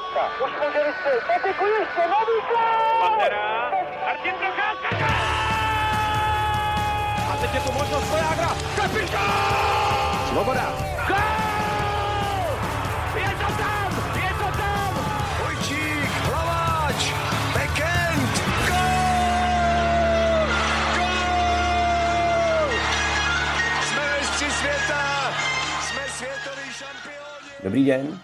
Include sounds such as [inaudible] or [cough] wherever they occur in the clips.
Procházka. Už může vystřelit. Patiku ještě, nový gol! Pantera. Martin Procházka. A teď je tu možnost Vojágra. Kapitán! Svoboda. Gol! Je to tam! Je to tam! Vojčík, Hlaváč, Bekend, gol! Gol! Jsme mistři světa, jsme světoví šampioni. Dobrý den.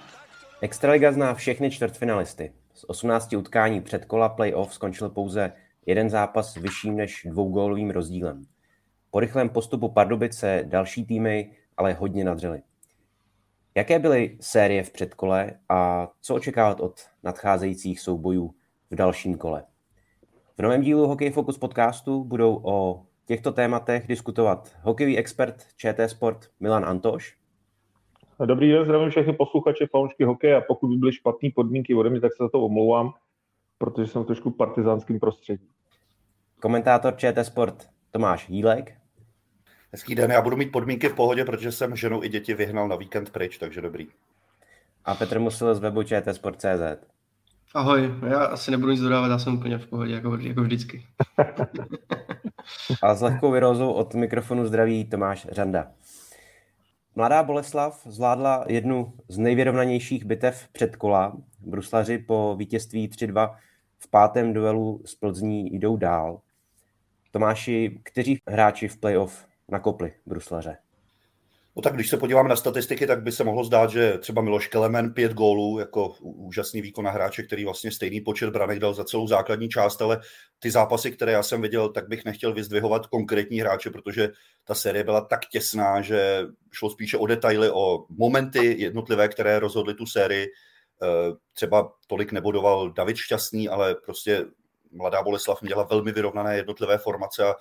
Extraliga zná všechny čtvrtfinalisty. Z 18 utkání předkola playoff skončil pouze jeden zápas vyšším než dvougólovým rozdílem. Po rychlém postupu Pardubice další týmy ale hodně nadřely. Jaké byly série v předkole a co očekávat od nadcházejících soubojů v dalším kole? V novém dílu Hokej Focus podcastu budou o těchto tématech diskutovat hokejový expert ČT Sport Milan Antoš, Dobrý den, zdravím všechny posluchače, fanoušky hokeje a pokud by byly špatné podmínky ode mě, tak se za to omlouvám, protože jsem v trošku partizánským prostředí. komentátor ČT Sport Tomáš Jílek Hezký den, já budu mít podmínky v pohodě, protože jsem ženu i děti vyhnal na víkend pryč, takže dobrý. a Petr Musil z webu ČT Sport.cz. Ahoj, já asi nebudu nic dodávat, já jsem úplně v pohodě, jako, jako vždycky. [laughs] [laughs] A s lehkou vyrózou od mikrofonu zdraví Tomáš Řanda. Mladá Boleslav zvládla jednu z nejvyrovnanějších bitev předkola. Bruslaři po vítězství 3-2 v pátém duelu s Plzní jdou dál. Tomáši, kteří hráči v playoff nakopli Bruslaře? No tak když se podíváme na statistiky, tak by se mohlo zdát, že třeba Miloš Kelemen pět gólů, jako úžasný výkon na hráče, který vlastně stejný počet branek dal za celou základní část, ale ty zápasy, které já jsem viděl, tak bych nechtěl vyzdvihovat konkrétní hráče, protože ta série byla tak těsná, že šlo spíše o detaily, o momenty jednotlivé, které rozhodly tu sérii. Eh, Třeba tolik nebodoval David Šťastný, ale prostě mladá Boleslav měla velmi vyrovnané jednotlivé formace a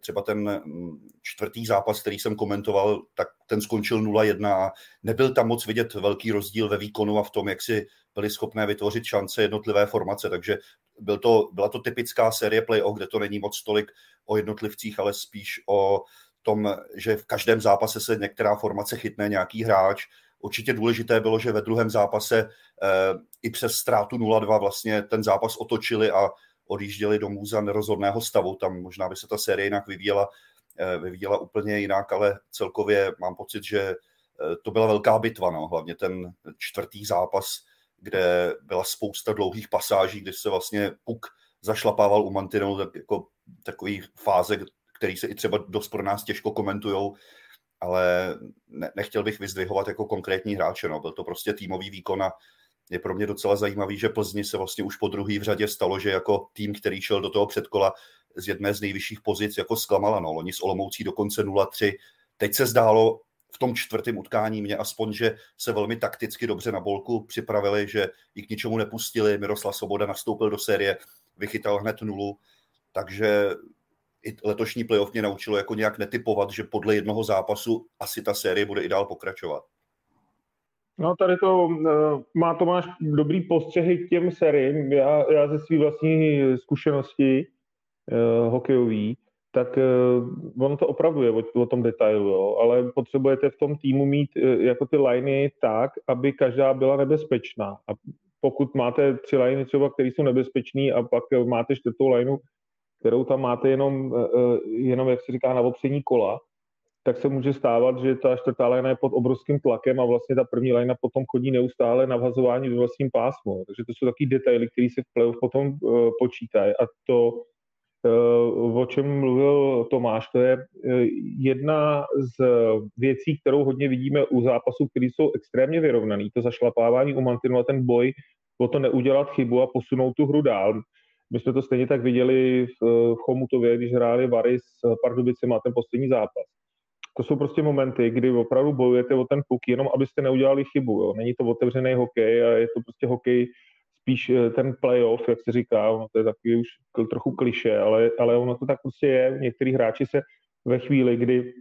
třeba ten mm, čtvrtý zápas, který jsem komentoval, tak ten skončil 0-1 a nebyl tam moc vidět velký rozdíl ve výkonu a v tom, jak si byli schopné vytvořit šance jednotlivé formace, takže byl to, byla to typická série play-off, kde to není moc tolik o jednotlivcích, ale spíš o tom, že v každém zápase se některá formace chytne nějaký hráč. Určitě důležité bylo, že ve druhém zápase eh, i přes ztrátu 0-2 vlastně ten zápas otočili a odjížděli domů za nerozhodného stavu. Tam možná by se ta série jinak vyvíjela, eh, vyvíjela úplně jinak, ale celkově mám pocit, že eh, to byla velká bitva, no. hlavně ten čtvrtý zápas, kde byla spousta dlouhých pasáží, kdy se vlastně puk zašlapával u mantinelu, tak jako takový fáze, který se i třeba dost pro nás těžko komentujou, ale ne, nechtěl bych vyzdvihovat jako konkrétní hráče, no. byl to prostě týmový výkon a je pro mě docela zajímavý, že Plzni se vlastně už po druhý v řadě stalo, že jako tým, který šel do toho předkola z jedné z nejvyšších pozic, jako zklamala. No. Loni s Olomoucí dokonce 0-3. Teď se zdálo v tom čtvrtém utkání mě aspoň, že se velmi takticky dobře na bolku připravili, že ji k ničemu nepustili. Miroslav Soboda nastoupil do série, vychytal hned nulu, takže i letošní playoff mě naučilo jako nějak netypovat, že podle jednoho zápasu asi ta série bude i dál pokračovat. No tady to uh, má Tomáš dobrý postřehy k těm sériím. Já, já ze své vlastní zkušenosti uh, hokejový, tak uh, ono to opravdu je o, o tom detailu, jo, ale potřebujete v tom týmu mít uh, jako ty liney tak, aby každá byla nebezpečná. A pokud máte tři liney třeba, které jsou nebezpečné a pak máte čtvrtou lineu, kterou tam máte jenom, uh, jenom jak se říká, na opření kola, tak se může stávat, že ta čtvrtá lajna je pod obrovským tlakem a vlastně ta první lajna potom chodí neustále na vhazování ve vlastním pásmu. Takže to jsou taky detaily, které se v playoff potom uh, počítají. A to, uh, o čem mluvil Tomáš, to je uh, jedna z věcí, kterou hodně vidíme u zápasů, které jsou extrémně vyrovnaný. To zašlapávání u Mantinu a ten boj o to neudělat chybu a posunout tu hru dál. My jsme to stejně tak viděli v, v Chomutově, když hráli Vary s Pardubicem a ten poslední zápas to jsou prostě momenty, kdy opravdu bojujete o ten puk, jenom abyste neudělali chybu. Jo. Není to otevřený hokej a je to prostě hokej spíš eh, ten playoff, jak se říká, to je takový už trochu kliše, ale, ale ono to tak prostě je. Některý hráči se ve chvíli, kdy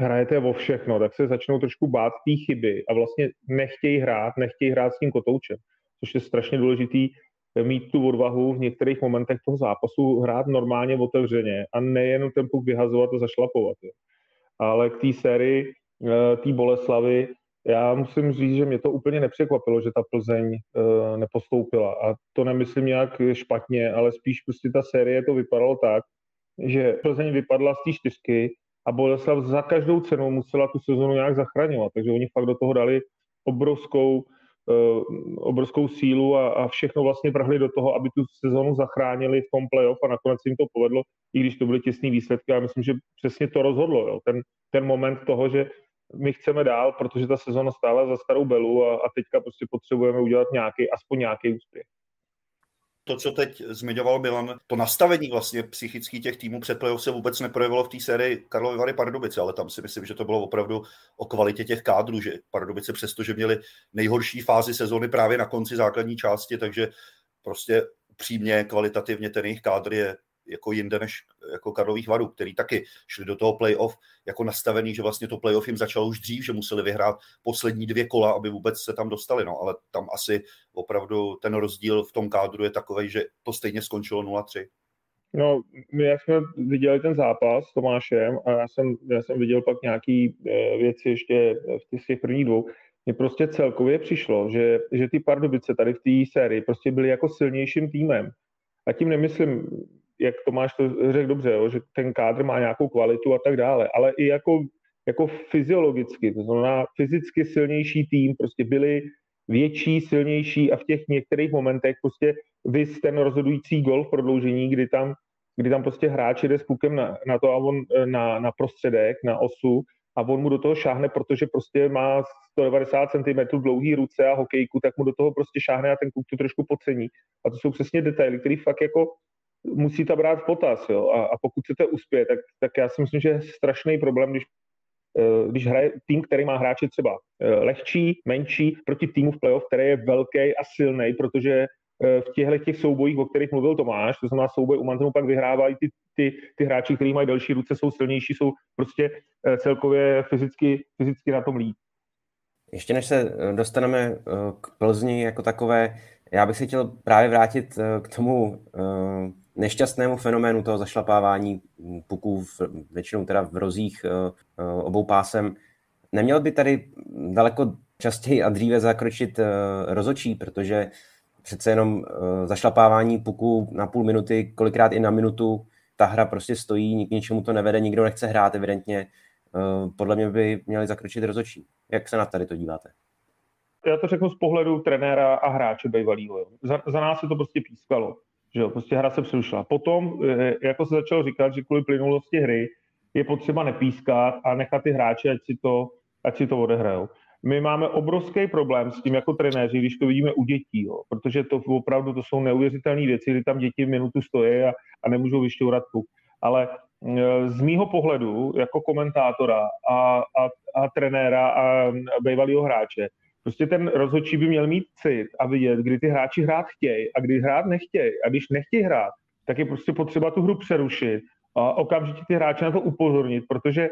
hrajete o všechno, tak se začnou trošku bát té chyby a vlastně nechtějí hrát, nechtějí hrát s tím kotoučem, což je strašně důležitý eh, mít tu odvahu v některých momentech toho zápasu hrát normálně otevřeně a nejen ten puk vyhazovat a zašlapovat. Jo ale k té sérii, eh, té Boleslavy, já musím říct, že mě to úplně nepřekvapilo, že ta Plzeň uh, nepostoupila. A to nemyslím nějak špatně, ale spíš prostě ta série to vypadalo tak, že Plzeň vypadla z té čtyřky a Boleslav za každou cenu musela tu sezonu nějak zachraňovat. Takže oni fakt do toho dali obrovskou, obrovskou sílu a, a všechno vlastně vrhli do toho, aby tu sezonu zachránili v tom playoff a nakonec jim to povedlo, i když to byly těsné výsledky. Já myslím, že přesně to rozhodlo. Jo. Ten, ten moment toho, že my chceme dál, protože ta sezona stála za starou belu a, a teďka prostě potřebujeme udělat nějaký, aspoň nějaký úspěch to, co teď zmiňoval Milan, to nastavení vlastně psychický těch týmů před playoff se vůbec neprojevilo v té sérii Karlovy Vary Pardubice, ale tam si myslím, že to bylo opravdu o kvalitě těch kádrů, že Pardubice přesto, že měli nejhorší fázi sezóny právě na konci základní části, takže prostě přímě kvalitativně ten jejich kádr je jako jinde než jako Karlových varů, který taky šli do toho playoff jako nastavený, že vlastně to playoff jim začalo už dřív, že museli vyhrát poslední dvě kola, aby vůbec se tam dostali, no, ale tam asi opravdu ten rozdíl v tom kádru je takový, že to stejně skončilo 0-3. No, my jak jsme viděli ten zápas s Tomášem a já jsem, já jsem viděl pak nějaký e, věci ještě v těch prvních dvou, mně prostě celkově přišlo, že, že ty Pardubice tady v té sérii prostě byly jako silnějším týmem. A tím nemyslím jak Tomáš to řekl dobře, jo, že ten kádr má nějakou kvalitu a tak dále, ale i jako, jako fyziologicky, to znamená fyzicky silnější tým, prostě byli větší, silnější a v těch některých momentech prostě vys ten rozhodující gol v prodloužení, kdy tam, kdy tam prostě hráč jde s pukem na, na to a on na, na prostředek, na osu a on mu do toho šáhne, protože prostě má 190 cm dlouhý ruce a hokejku, tak mu do toho prostě šáhne a ten kluk to trošku podcení. A to jsou přesně detaily, které fakt jako musíte brát v potaz. Jo? A, a pokud chcete uspět, tak, tak já si myslím, že je strašný problém, když eh, když hraje tým, který má hráče třeba eh, lehčí, menší, proti týmu v playoff, který je velký a silný, protože eh, v těchto těch soubojích, o kterých mluvil Tomáš, to znamená souboj u Mantonu, pak vyhrávají ty, ty, ty hráči, kteří mají delší ruce, jsou silnější, jsou prostě celkově fyzicky, fyzicky na tom líp. Ještě než se dostaneme k Plzni jako takové, já bych se chtěl právě vrátit k tomu nešťastnému fenoménu toho zašlapávání puků, v, většinou teda v rozích uh, obou pásem. Neměl by tady daleko častěji a dříve zakročit uh, rozočí, protože přece jenom zašlapávání puků na půl minuty, kolikrát i na minutu, ta hra prostě stojí, k ničemu to nevede, nikdo nechce hrát evidentně. Podle mě by měli zakročit rozočí. Jak se na tady to díváte? Já to řeknu z pohledu trenéra a hráče bývalého. Za, za nás se to prostě pískalo. Že jo, prostě hra se přerušila. Potom, eh, jako se začalo říkat, že kvůli plynulosti hry je potřeba nepískat a nechat ty hráče, ať si to, ať si to odehrajou. My máme obrovský problém s tím jako trenéři, když to vidíme u dětí, jo, protože to opravdu to jsou neuvěřitelné věci, kdy tam děti v minutu stojí a, a nemůžou vyšťourat puk. Ale eh, z mýho pohledu jako komentátora a, a, a trenéra a bývalého hráče, Prostě ten rozhodčí by měl mít cit a vidět, kdy ty hráči hrát chtějí a kdy hrát nechtějí. A když nechtějí hrát, tak je prostě potřeba tu hru přerušit a okamžitě ty hráče na to upozornit, protože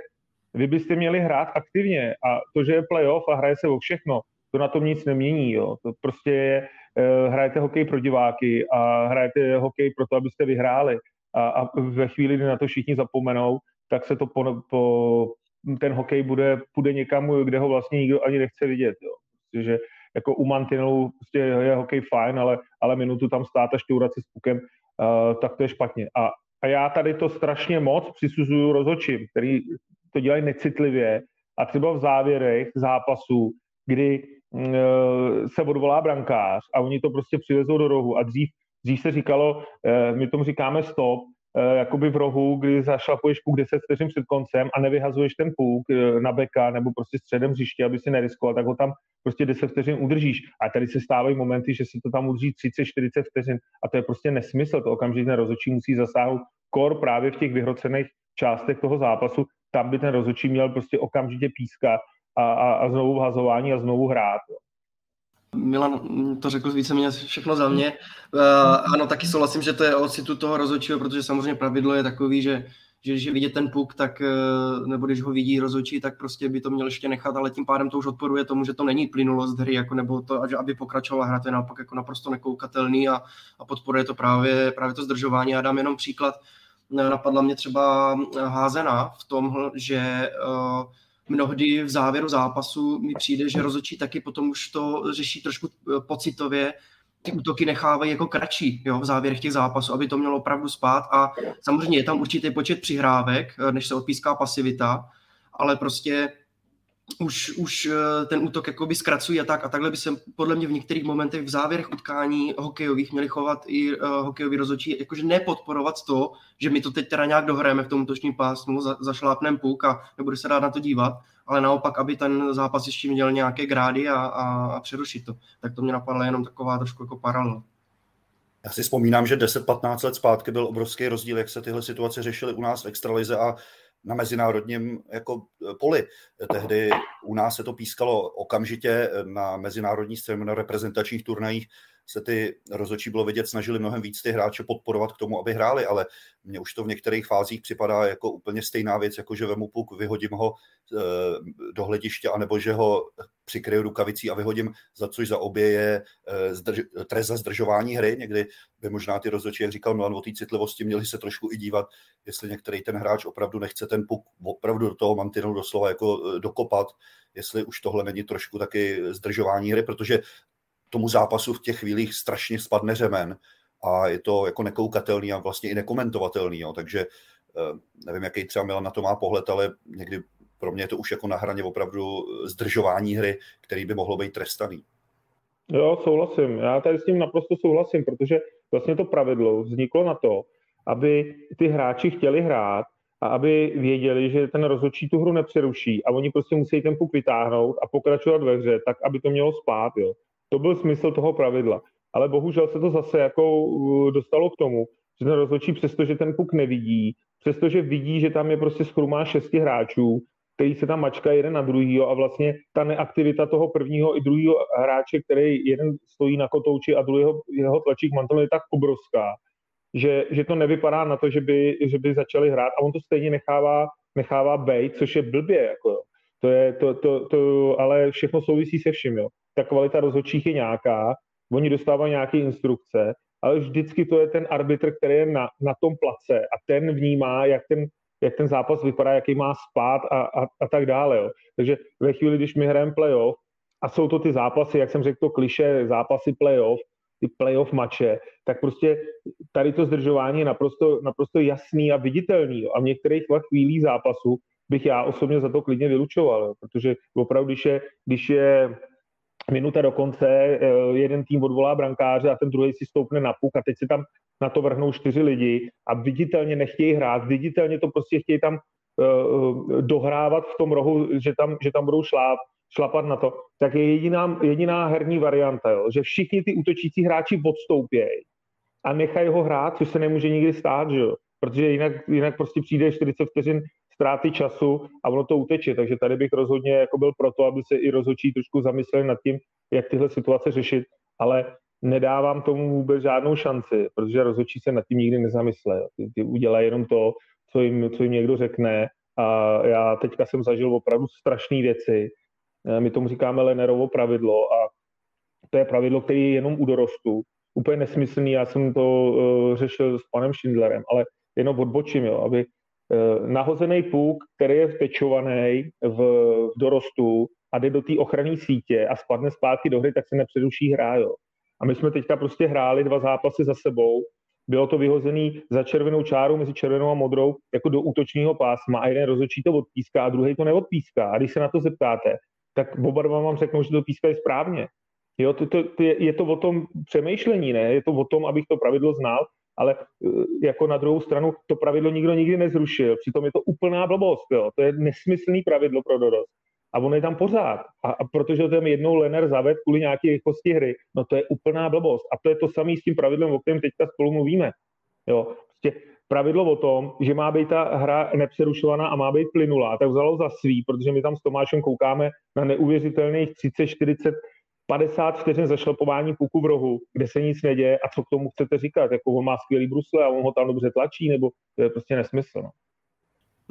vy byste měli hrát aktivně a to, že je playoff a hraje se o všechno, to na tom nic nemění. Jo. To prostě je, uh, hrajete hokej pro diváky a hrajete hokej pro to, abyste vyhráli. A, a ve chvíli, kdy na to všichni zapomenou, tak se to po, po ten hokej bude, půjde někam, kde ho vlastně nikdo ani nechce vidět. Jo prostě, že jako u mantinelu prostě je hokej fajn, ale, ale minutu tam stát a šťourat si s pukem, uh, tak to je špatně. A, a já tady to strašně moc přisuzuju rozhodčím, který to dělají necitlivě a třeba v závěrech zápasů, kdy uh, se odvolá brankář a oni to prostě přivezou do rohu a dřív, dřív se říkalo, uh, my tomu říkáme stop, jakoby v rohu, kdy zašlapuješ půk 10 vteřin před koncem a nevyhazuješ ten půk eh, na beka nebo prostě středem hřiště, aby si neriskoval, tak ho tam prostě 10 vteřin udržíš. A tady se stávají momenty, že se to tam udrží 30-40 vteřin a to je prostě nesmysl. To okamžitě rozhodčí musí zasáhnout kor právě v těch vyhrocených částech toho zápasu. Tam by ten rozhodčí měl prostě okamžitě pískat a, a, a znovu vhazování a znovu hrát. Jo. Milan to řekl víceméně všechno za mě. Uh, ano, taky souhlasím, že to je o citu toho rozhodčího, protože samozřejmě pravidlo je takový, že, že když je vidět ten puk, tak, uh, nebo když ho vidí rozhodčí, tak prostě by to měl ještě nechat, ale tím pádem to už odporuje tomu, že to není plynulost hry, jako, nebo to, aby pokračovala hra, to je naopak jako naprosto nekoukatelný a, a podporuje to právě, právě to zdržování. Já dám jenom příklad, napadla mě třeba házená v tom, že uh, mnohdy v závěru zápasu mi přijde, že rozhodčí taky potom už to řeší trošku eh, pocitově, ty útoky nechávají jako kratší jo, v závěrech těch zápasů, aby to mělo opravdu spát. A samozřejmě je tam určitý počet přihrávek, eh, než se odpíská pasivita, ale prostě už, už eh, ten útok jakoby zkracují a tak a takhle by se podle mě v některých momentech v závěrech utkání hokejových měli chovat i uh, hokejový rozhodčí, jakože nepodporovat to, že my to teď teda nějak dohrajeme v tom útočním pásmu, za, zašlápnem puk a nebude se dát na to dívat, ale naopak, aby ten zápas ještě měl nějaké grády a, a, a přerušit to. Tak to mě napadla jenom taková trošku jako paralela. Já si vzpomínám, že 10-15 let zpátky byl obrovský rozdíl, jak se tyhle situace řešily u nás v extralize a na mezinárodním jako e, poli. Tehdy u nás se to pískalo okamžitě na mezinárodní scéně, na reprezentačních turnajích se ty rozhodčí bylo vidět, snažili mnohem víc ty hráče podporovat k tomu, aby hráli, ale mně už to v některých fázích připadá jako úplně stejná věc, jako že vemu puk, vyhodím ho eh, do hlediště, anebo že ho přikryju rukavicí a vyhodím, za což za obě je eh, zdrž, trest za zdržování hry. Někdy by možná ty rozhodčí, jak říkal Milan, o té citlivosti měli se trošku i dívat, jestli některý ten hráč opravdu nechce ten puk opravdu do toho mantinelu doslova jako eh, dokopat, jestli už tohle není trošku taky zdržování hry, protože tomu zápasu v těch chvílích strašně spadne řemen a je to jako nekoukatelný a vlastně i nekomentovatelný, jo. takže eh, nevím, jaký třeba Milan na to má pohled, ale někdy pro mě je to už jako na hraně opravdu zdržování hry, který by mohlo být trestaný. Jo, souhlasím. Já tady s tím naprosto souhlasím, protože vlastně to pravidlo vzniklo na to, aby ty hráči chtěli hrát a aby věděli, že ten rozhodčí tu hru nepřeruší a oni prostě musí ten puk vytáhnout a pokračovat ve hře, tak aby to mělo spát. Jo. To byl smysl toho pravidla. Ale bohužel se to zase jako uh, dostalo k tomu, že ten rozhodčí, přestože ten puk nevidí, přestože vidí, že tam je prostě schrumá šesti hráčů, který se tam mačká jeden na druhýho a vlastně ta neaktivita toho prvního i druhého hráče, který jeden stojí na kotouči a druhého jeho tlačí k mantelu je tak obrovská, že, že to nevypadá na to, že by, že by začali hrát a on to stejně nechává, nechává bejt, což je blbě. Jako, to je, to, to, to, ale všechno souvisí se vším. Jo ta kvalita rozhodčích je nějaká, oni dostávají nějaké instrukce, ale vždycky to je ten arbitr, který je na, na tom place a ten vnímá, jak ten, jak ten zápas vypadá, jaký má spát a, a, a tak dále. Jo. Takže ve chvíli, když my hrajeme playoff, a jsou to ty zápasy, jak jsem řekl, to kliše, zápasy playoff, ty playoff mače, tak prostě tady to zdržování je naprosto, naprosto jasný a viditelný. Jo. A v některých chvílích zápasu bych já osobně za to klidně vylučoval, jo. protože opravdu, když je, když je minuta do konce, eh, jeden tým odvolá brankáře a ten druhý si stoupne na puk a teď si tam na to vrhnou čtyři lidi a viditelně nechtějí hrát, viditelně to prostě chtějí tam uh, dohrávat v tom rohu, že tam, že tam budou šláp, šlapat na to, tak je jediná, jediná herní varianta, jo, že všichni ty útočící hráči odstoupějí a nechají ho hrát, což se nemůže nikdy stát, že jo? protože jinak, jinak prostě přijde 40 vteřin ztráty času a ono to uteče. Takže tady bych rozhodně jako byl proto, aby se i rozhodčí trošku zamysleli nad tím, jak tyhle situace řešit, ale nedávám tomu vůbec žádnou šanci, protože rozhodčí se nad tím nikdy nezamysle. Ty, ty udělají jenom to, co jim, co jim někdo řekne a já teďka jsem zažil opravdu strašné věci. Eh, my tomu říkáme Lenerovo pravidlo a to je pravidlo, které je jenom u dorostu. Úplně nesmyslný, já jsem to uh, řešil s panem Schindlerem, ale jenom odbočím, jo, aby nahozený puk, který je vtečovaný v, v dorostu a jde do té ochranné sítě a spadne zpátky do hry, tak se nepředuší hra. Jo. A my jsme teďka prostě hráli dva zápasy za sebou, bylo to vyhozený za červenou čáru mezi červenou a modrou jako do útočního pásma a jeden rozhodčí to odpíská a druhý to neodpíská. A když se na to zeptáte, tak oba dva vám řeknou, že to pískají správně. Jo, to, to, to je, je to o tom přemýšlení, ne? Je to o tom, abych to pravidlo znal ale eh, jako na druhou stranu to pravidlo nikdo nikdy nezrušil, přitom je to úplná blbost, jo. to je nesmyslný pravidlo pro dorost. A on je tam pořád. A, a protože tam jednou Lenner zaved kvůli nějaké rychlosti hry, no to je úplná blbost. A to je to samé s tím pravidlem, o kterém teďka spolu mluvíme. Jo. Prostě pravidlo o tom, že má být ta hra nepřerušovaná a má být plynulá, tak vzalo za svý, protože my tam s Tomášem koukáme na neuvěřitelných 30, 40 50 54 zašlapování puku v rohu, kde se nic neděje a co k tomu chcete říkat? Jako on má skvělý brusle a on ho tam dobře tlačí, nebo to je prostě nesmysl. No.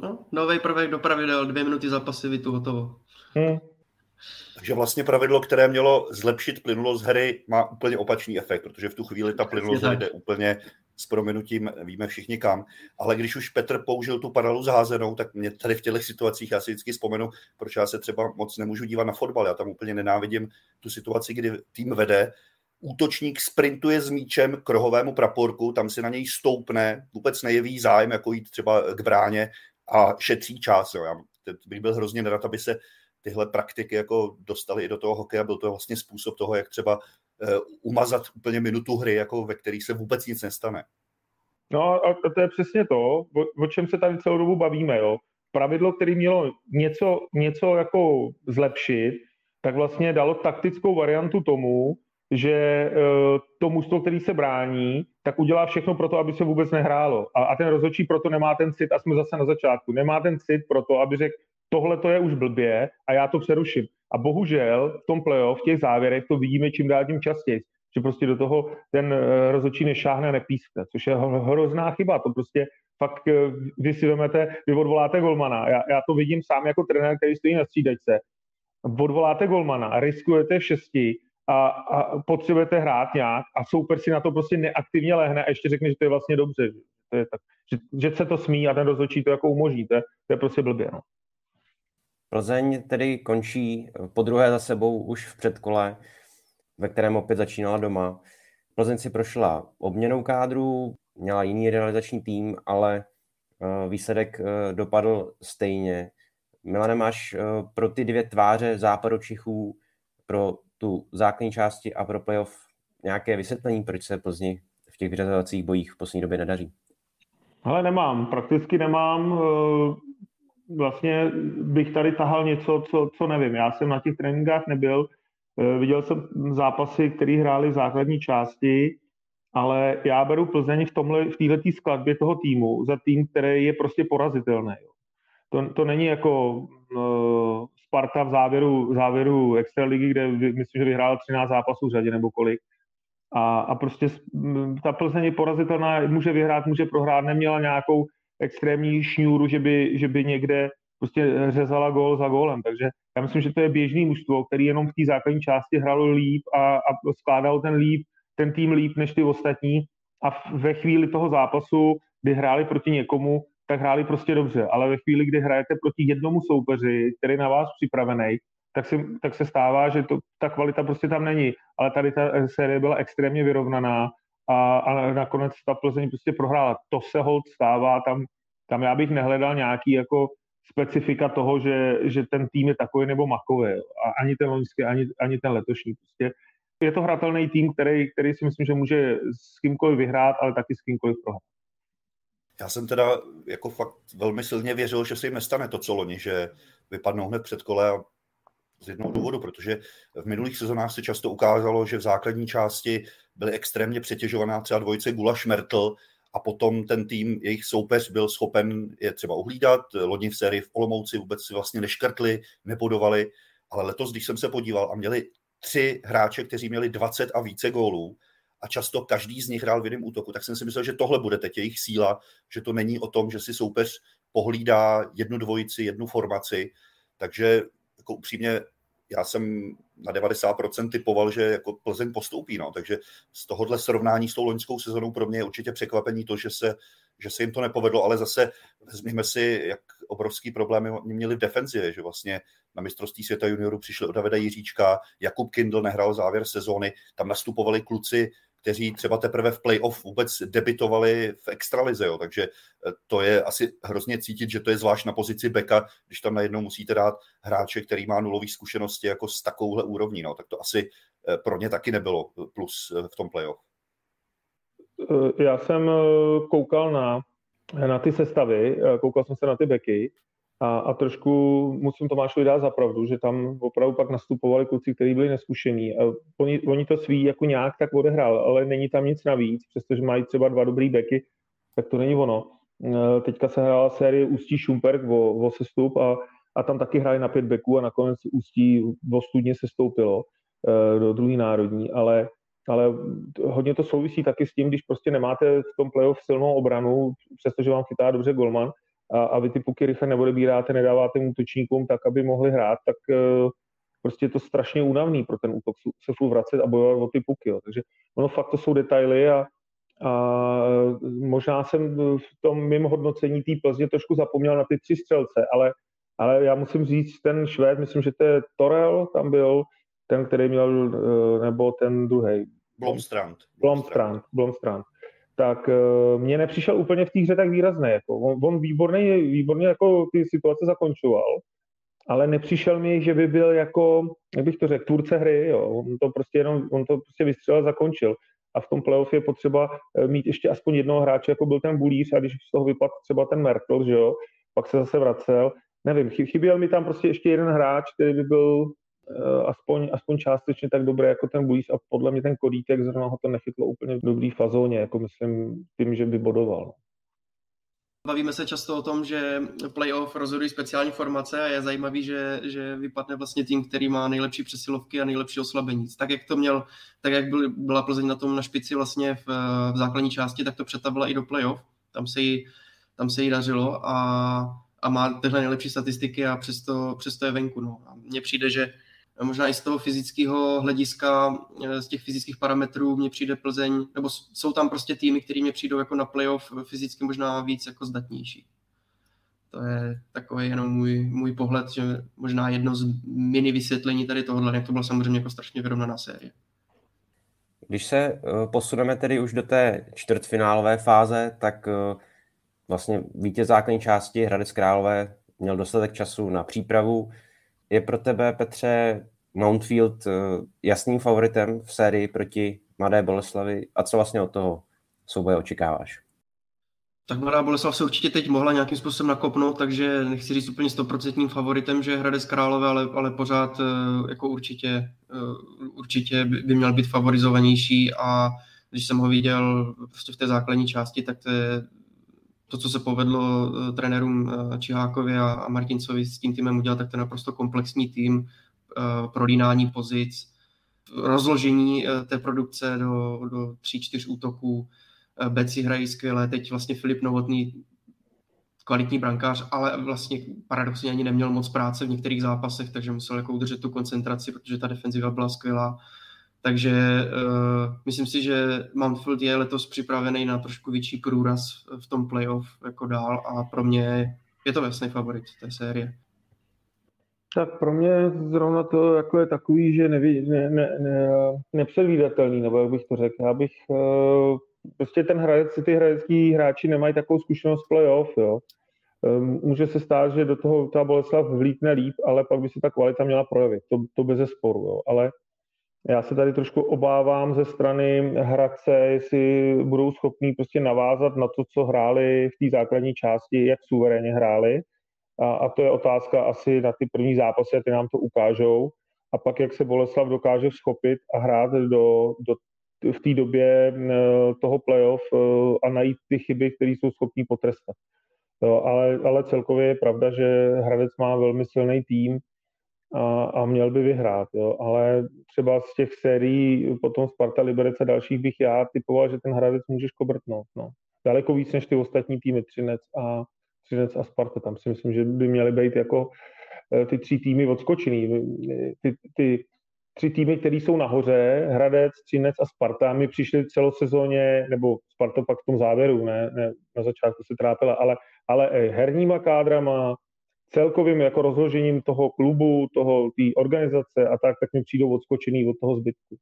No, nový prvek do pravidel, dvě minuty za pasivitu, hotovo. Hmm. Takže vlastně pravidlo, které mělo zlepšit plynulost hry, má úplně opačný efekt, protože v tu chvíli ta plynulost jde úplně s prominutím víme všichni kam. Ale když už Petr použil tu paralelu zházenou, tak mě tady v těchto situacích já si vždycky vzpomenu, proč já se třeba moc nemůžu dívat na fotbal. Já tam úplně nenávidím tu situaci, kdy tým vede, útočník sprintuje s míčem k rohovému praporku, tam si na něj stoupne, vůbec nejeví zájem, jako jít třeba k bráně a šetří čas. Jo. Já bych byl hrozně nerad, aby se tyhle praktiky jako dostaly i do toho hokeje. Byl to vlastně způsob toho, jak třeba umazat úplně minutu hry, jako ve které se vůbec nic nestane. No a to je přesně to, o, čem se tady celou dobu bavíme. Jo. Pravidlo, které mělo něco, něco jako zlepšit, tak vlastně dalo taktickou variantu tomu, že uh, to mužstvo, který se brání, tak udělá všechno pro to, aby se vůbec nehrálo. A, a ten rozhodčí proto nemá ten cit, a jsme zase na začátku, nemá ten cit proto, aby řekl, tohle to je už blbě a já to přeruším. A bohužel v tom playoff, v těch závěrech to vidíme čím dál tím častěji, že prostě do toho ten uh, rozhodčí nešáhne, nepískne, což je hrozná chyba. To prostě fakt, uh, vy si vemete, vy odvoláte golmana. Já, já to vidím sám jako trenér, který stojí na střídačce. Odvoláte golmana, riskujete v šesti, a, a potřebujete hrát nějak a soupeř si na to prostě neaktivně lehne a ještě řekne, že to je vlastně dobře, to je tak, že, že se to smí a ten rozhodčí to jako umožní, to je, to je prostě blbě. No. Plzeň tedy končí po druhé za sebou už v předkole, ve kterém opět začínala doma. Plzeň si prošla obměnou kádru, měla jiný realizační tým, ale eh, výsledek eh, dopadl stejně. Milane, máš eh, pro ty dvě tváře západu Čichů, pro tu základní části a pro playoff nějaké vysvětlení, proč se Plzni v těch vyřazovacích bojích v poslední době nedaří? Ale nemám, prakticky nemám. Vlastně bych tady tahal něco, co, co nevím. Já jsem na těch tréninkách nebyl, eh, viděl jsem zápasy, které hrály v základní části, ale já beru Plzeň v, tomhle, v této skladbě toho týmu za tým, který je prostě porazitelný. To, to není jako uh, Sparta v závěru, v závěru extraligy, kde myslím, že vyhrál 13 zápasů v řadě nebo kolik. A, a prostě ta Plzeň je porazitelná, může vyhrát, může prohrát, neměla nějakou extrémní šňůru, že by, že by někde prostě řezala gól za gólem. Takže já myslím, že to je běžný mužstvo, který jenom v té základní části hralo líp a, a skládal ten líp, ten tým líp než ty ostatní. A ve chvíli toho zápasu, kdy hráli proti někomu, tak hráli prostě dobře, ale ve chvíli, kdy hrajete proti jednomu soupeři, který je na vás připravený, tak, si, tak se stává, že to, ta kvalita prostě tam není. Ale tady ta série byla extrémně vyrovnaná a, a nakonec ta Plzeň prostě prohrála. To se hold stává, tam, tam já bych nehledal nějaký jako specifika toho, že, že ten tým je takový nebo makový. A ani ten loňský, ani, ani ten letošní. Prostě je to hratelný tým, který, který si myslím, že může s kýmkoliv vyhrát, ale taky s kýmkoliv prohrát. Já jsem teda jako fakt velmi silně věřil, že se jim nestane to, co loni, že vypadnou hned před kole a z jednoho důvodu, protože v minulých sezónách se často ukázalo, že v základní části byly extrémně přetěžovaná třeba dvojice Gula Šmertl a potom ten tým, jejich soupeř byl schopen je třeba uhlídat. Loni v sérii v Olomouci vůbec si vlastně neškrtli, nepodovali, ale letos, když jsem se podíval a měli tři hráče, kteří měli 20 a více gólů, a často každý z nich hrál v jiném útoku, tak jsem si myslel, že tohle bude teď jejich síla, že to není o tom, že si soupeř pohlídá jednu dvojici, jednu formaci, takže jako upřímně já jsem na 90% typoval, že jako Plzeň postoupí, no. takže z tohohle srovnání s tou loňskou sezonou pro mě je určitě překvapení to, že se, že se jim to nepovedlo, ale zase vezměme si, jak obrovský problémy měli v defenzivě, že vlastně na mistrovství světa juniorů přišli od Davida Jiříčka, Jakub Kindl nehrál závěr sezóny, tam nastupovali kluci, kteří třeba teprve v playoff vůbec debitovali v extralize, jo. takže eh, to je asi hrozně cítit, že to je zvlášť na pozici beka, když tam najednou musíte dát hráče, který má nulový zkušenosti jako s takovouhle úrovní, no. tak to asi eh, pro ně taky nebylo plus eh, v tom playoff. Já jsem koukal na, na ty sestavy, koukal jsem se na ty beky a, a trošku musím Tomášovi dát za pravdu, že tam opravdu pak nastupovali kluci, kteří byli neskušení. Oni, oni to svý jako nějak tak odehrál, ale není tam nic navíc, přestože mají třeba dva dobrý beky, tak to není ono. E, teďka se hrála série Ústí Šumperk o, o sestup a, a tam taky hráli na pět beků a nakonec Ústí o studně se stoupilo e, do druhé národní, ale ale hodně to souvisí taky s tím, když prostě nemáte v tom playoff silnou obranu, přestože vám chytá dobře golman, a, a vy ty puky rychle neodebíráte, nedáváte útočníkům tak, aby mohli hrát, tak uh, prostě je to strašně únavný pro ten útok se furt vracet a bojovat o ty puky. Jo. Takže ono fakt to jsou detaily a, A možná jsem v tom mým hodnocení té Plzně trošku zapomněl na ty tři střelce, ale, ale já musím říct, ten Švéd, myslím, že to je Torel, tam byl ten, který měl, nebo ten druhý. Blomstrand. Blomstrand, Blomstrand. Tak mně nepřišel úplně v té hře tak výrazný. Jako. On, on výborný, výborně jako ty situace zakončoval, ale nepřišel mi, že by byl jako, jak bych to řekl, tvůrce hry, jo. On to prostě jenom, on to prostě vystřelil a zakončil. A v tom playoff je potřeba eh, mít ještě aspoň jednoho hráče, jako byl ten Bulíř, a když z toho vypadl třeba ten Merkel, že jo, pak se zase vracel. Nevím, chyběl mi tam prostě ještě jeden hráč, který by byl aspoň, aspoň částečně tak dobrý jako ten Bulíř a podle mě ten Kodítek zrovna ho to nechytlo úplně v dobrý fazóně, jako myslím tím, že by bodoval. Bavíme se často o tom, že playoff rozhodují speciální formace a je zajímavý, že, že vypadne vlastně tým, který má nejlepší přesilovky a nejlepší oslabení. Tak jak to měl, tak jak byl, byla Plzeň na tom na špici vlastně v, v základní části, tak to přetavila i do playoff. Tam se jí, tam se jí dařilo a, a má tyhle nejlepší statistiky a přesto, přesto je venku. No. A mně přijde, že možná i z toho fyzického hlediska, eh, z těch fyzických parametrů mně přijde Plzeň, nebo jsou tam prostě týmy, které mě přijdou jako na playoff fyzicky možná víc jako zdatnější. To je takový jenom můj, můj pohled, že možná jedno z mini vysvětlení tady tohohle, jak to byla samozřejmě jako strašně vyrovnaná série. Když se eh, posuneme tedy už do té čtvrtfinálové fáze, tak eh, vlastně vítěz základní části Hradec Králové měl dostatek času na přípravu, je pro tebe, Petře, Mountfield eh, jasným favoritem v sérii proti Mladé Boleslavi a co vlastně od toho souboje očekáváš? Tak Mladá Boleslav se určitě teď mohla nějakým způsobem nakopnout, takže nechci říct úplně stoprocentním favoritem, že Hradec Králové, ale, ale pořád eh, jako určitě, eh, určitě by měl být favorizovanější a když jsem ho viděl prostě v té základní části, tak to je to, co se povedlo uh, trenérům uh, Čihákovi a, Martincovi s tím týmem udělat, tak to je naprosto komplexní tým, uh, prolínání pozic, rozložení té produkce do, do tří, čtyř útoků. Beci hrají skvěle, teď vlastně Filip Novotný kvalitní brankář, ale vlastně paradoxně ani neměl moc práce v některých zápasech, takže musel jako udržet tu koncentraci, protože ta defenziva byla skvělá. Takže uh, myslím si, že Mountfield je letos připravený na trošku větší průraz v tom playoff jako dál a pro mě je to jasný favorit té série. Tak pro mě zrovna to jako je takový, že neví, ne, ne, ne, nepředvídatelný, nebo jak bych to řekl. Já bych, uh, prostě ten hradec, ty hradecký hráči nemají takovou zkušenost playoff, jo. Um, může se stát, že do toho ta Boleslav vlítne líp, ale pak by se ta kvalita měla projevit, to, to bez sporu, jo. Ale já se tady trošku obávám ze strany Hradce, jestli budou schopní prostě navázat na to, co hráli v té základní části, jak suverénně hráli. A, a to je otázka asi na ty první zápasy, a ty nám to ukážou. A pak, jak se Boleslav dokáže schopit a hrát do, do, v té době eh, toho playoff eh, a najít ty chyby, které jsou schopní potrestat. Jo, ale, ale celkově je pravda, že Hradec má velmi silný tým, a, a měl by vyhrát, jo. ale třeba z těch sérií potom Sparta, Liberec a dalších bych já typoval, že ten Hradec můžeš kobrtnout. No. Daleko víc než ty ostatní týmy Třinec a, Třinec a Sparta. Tam si myslím, že by měly být jako eh, ty tři týmy odskočený. Ty, ty tři týmy, které jsou nahoře, Hradec, Třinec a Sparta, mi přišli celosezóně, nebo Sparta pak v tom závěru, ne, ne na začátku se trápila, ale, ale herníma kádrama, celkovým jako rozložením toho klubu, toho, té organizace a tak, tak mi přijdou odskočený od toho zbytku.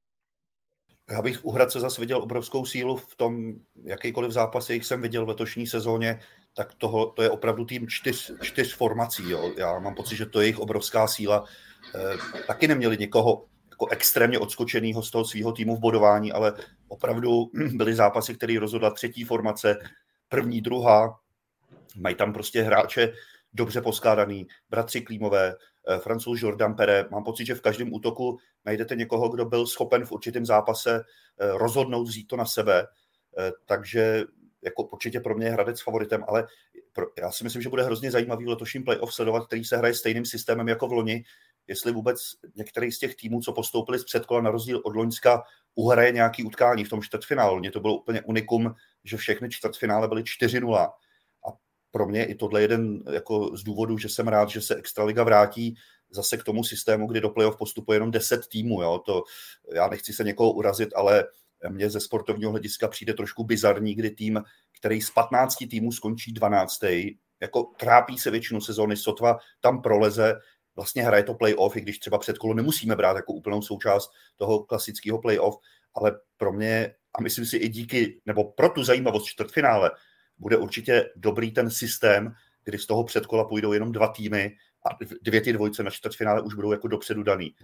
Já bych u Hradce zase viděl obrovskou sílu v tom, jakýkoliv zápas, jich jsem viděl v letošní sezóně, tak toho, to je opravdu tým čtyř, čtyř formací. Jo. Já mám pocit, že to je jejich obrovská síla. E, taky neměli někoho jako extrémně odskočeného z toho svého týmu v bodování, ale opravdu [clears throat] byly zápasy, které rozhodla třetí formace, první, druhá. Mají tam prostě hráče, dobře poskládaný, bratři Klímové, eh, francouz Jordan Pere. Mám pocit, že v každém útoku najdete někoho, kdo byl schopen v určitém zápase eh, rozhodnout, vzít to na sebe. Eh, takže jako určitě pro mě je Hradec favoritem, ale pro, já si myslím, že bude hrozně zajímavý v letošním playoff sledovat, který se hraje stejným systémem jako v loni, jestli vůbec některý z těch týmů, co postoupili z předkola na rozdíl od Loňska, uhraje nějaký utkání v tom čtvrtfinálu. Mně to bylo úplně unikum, že všechny čtvrtfinále byly 4-0 pro mě i tohle jeden jako z důvodů, že jsem rád, že se Extraliga vrátí zase k tomu systému, kdy do playoff postupuje jenom 10 týmů. Jo? To, já nechci se někoho urazit, ale mně ze sportovního hlediska přijde trošku bizarní, kdy tým, který z 15 týmů skončí 12. jako trápí se většinu sezóny, sotva tam proleze, vlastně hraje to playoff, i když třeba předkolo nemusíme brát jako úplnou součást toho klasického playoff, ale pro mě, a myslím si i díky, nebo pro tu zajímavost čtvrtfinále, bude určitě dobrý ten systém, kdy z toho předkola půjdou jenom dva týmy a dvě ty dvojce na čtvrtfinále už budou jako dopředu daný.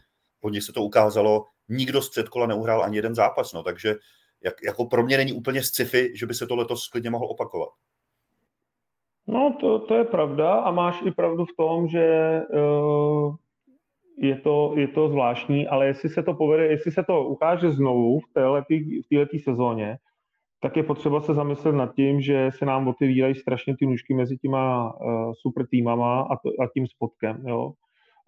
Loni se to ukázalo, nikdo z předkola neuhrál ani jeden zápas, no, takže jak, jako pro mě není úplně sci-fi, že by se to letos klidně mohlo opakovat. No, to, to je pravda a máš i pravdu v tom, že uh, je, to, je to zvláštní, ale jestli se to povede, jestli se to ukáže znovu v této sezóně, tak je potřeba se zamyslet nad tím, že se nám otevírají strašně ty nůžky mezi těma uh, super týmama a, to, a tím spotkem. Jo?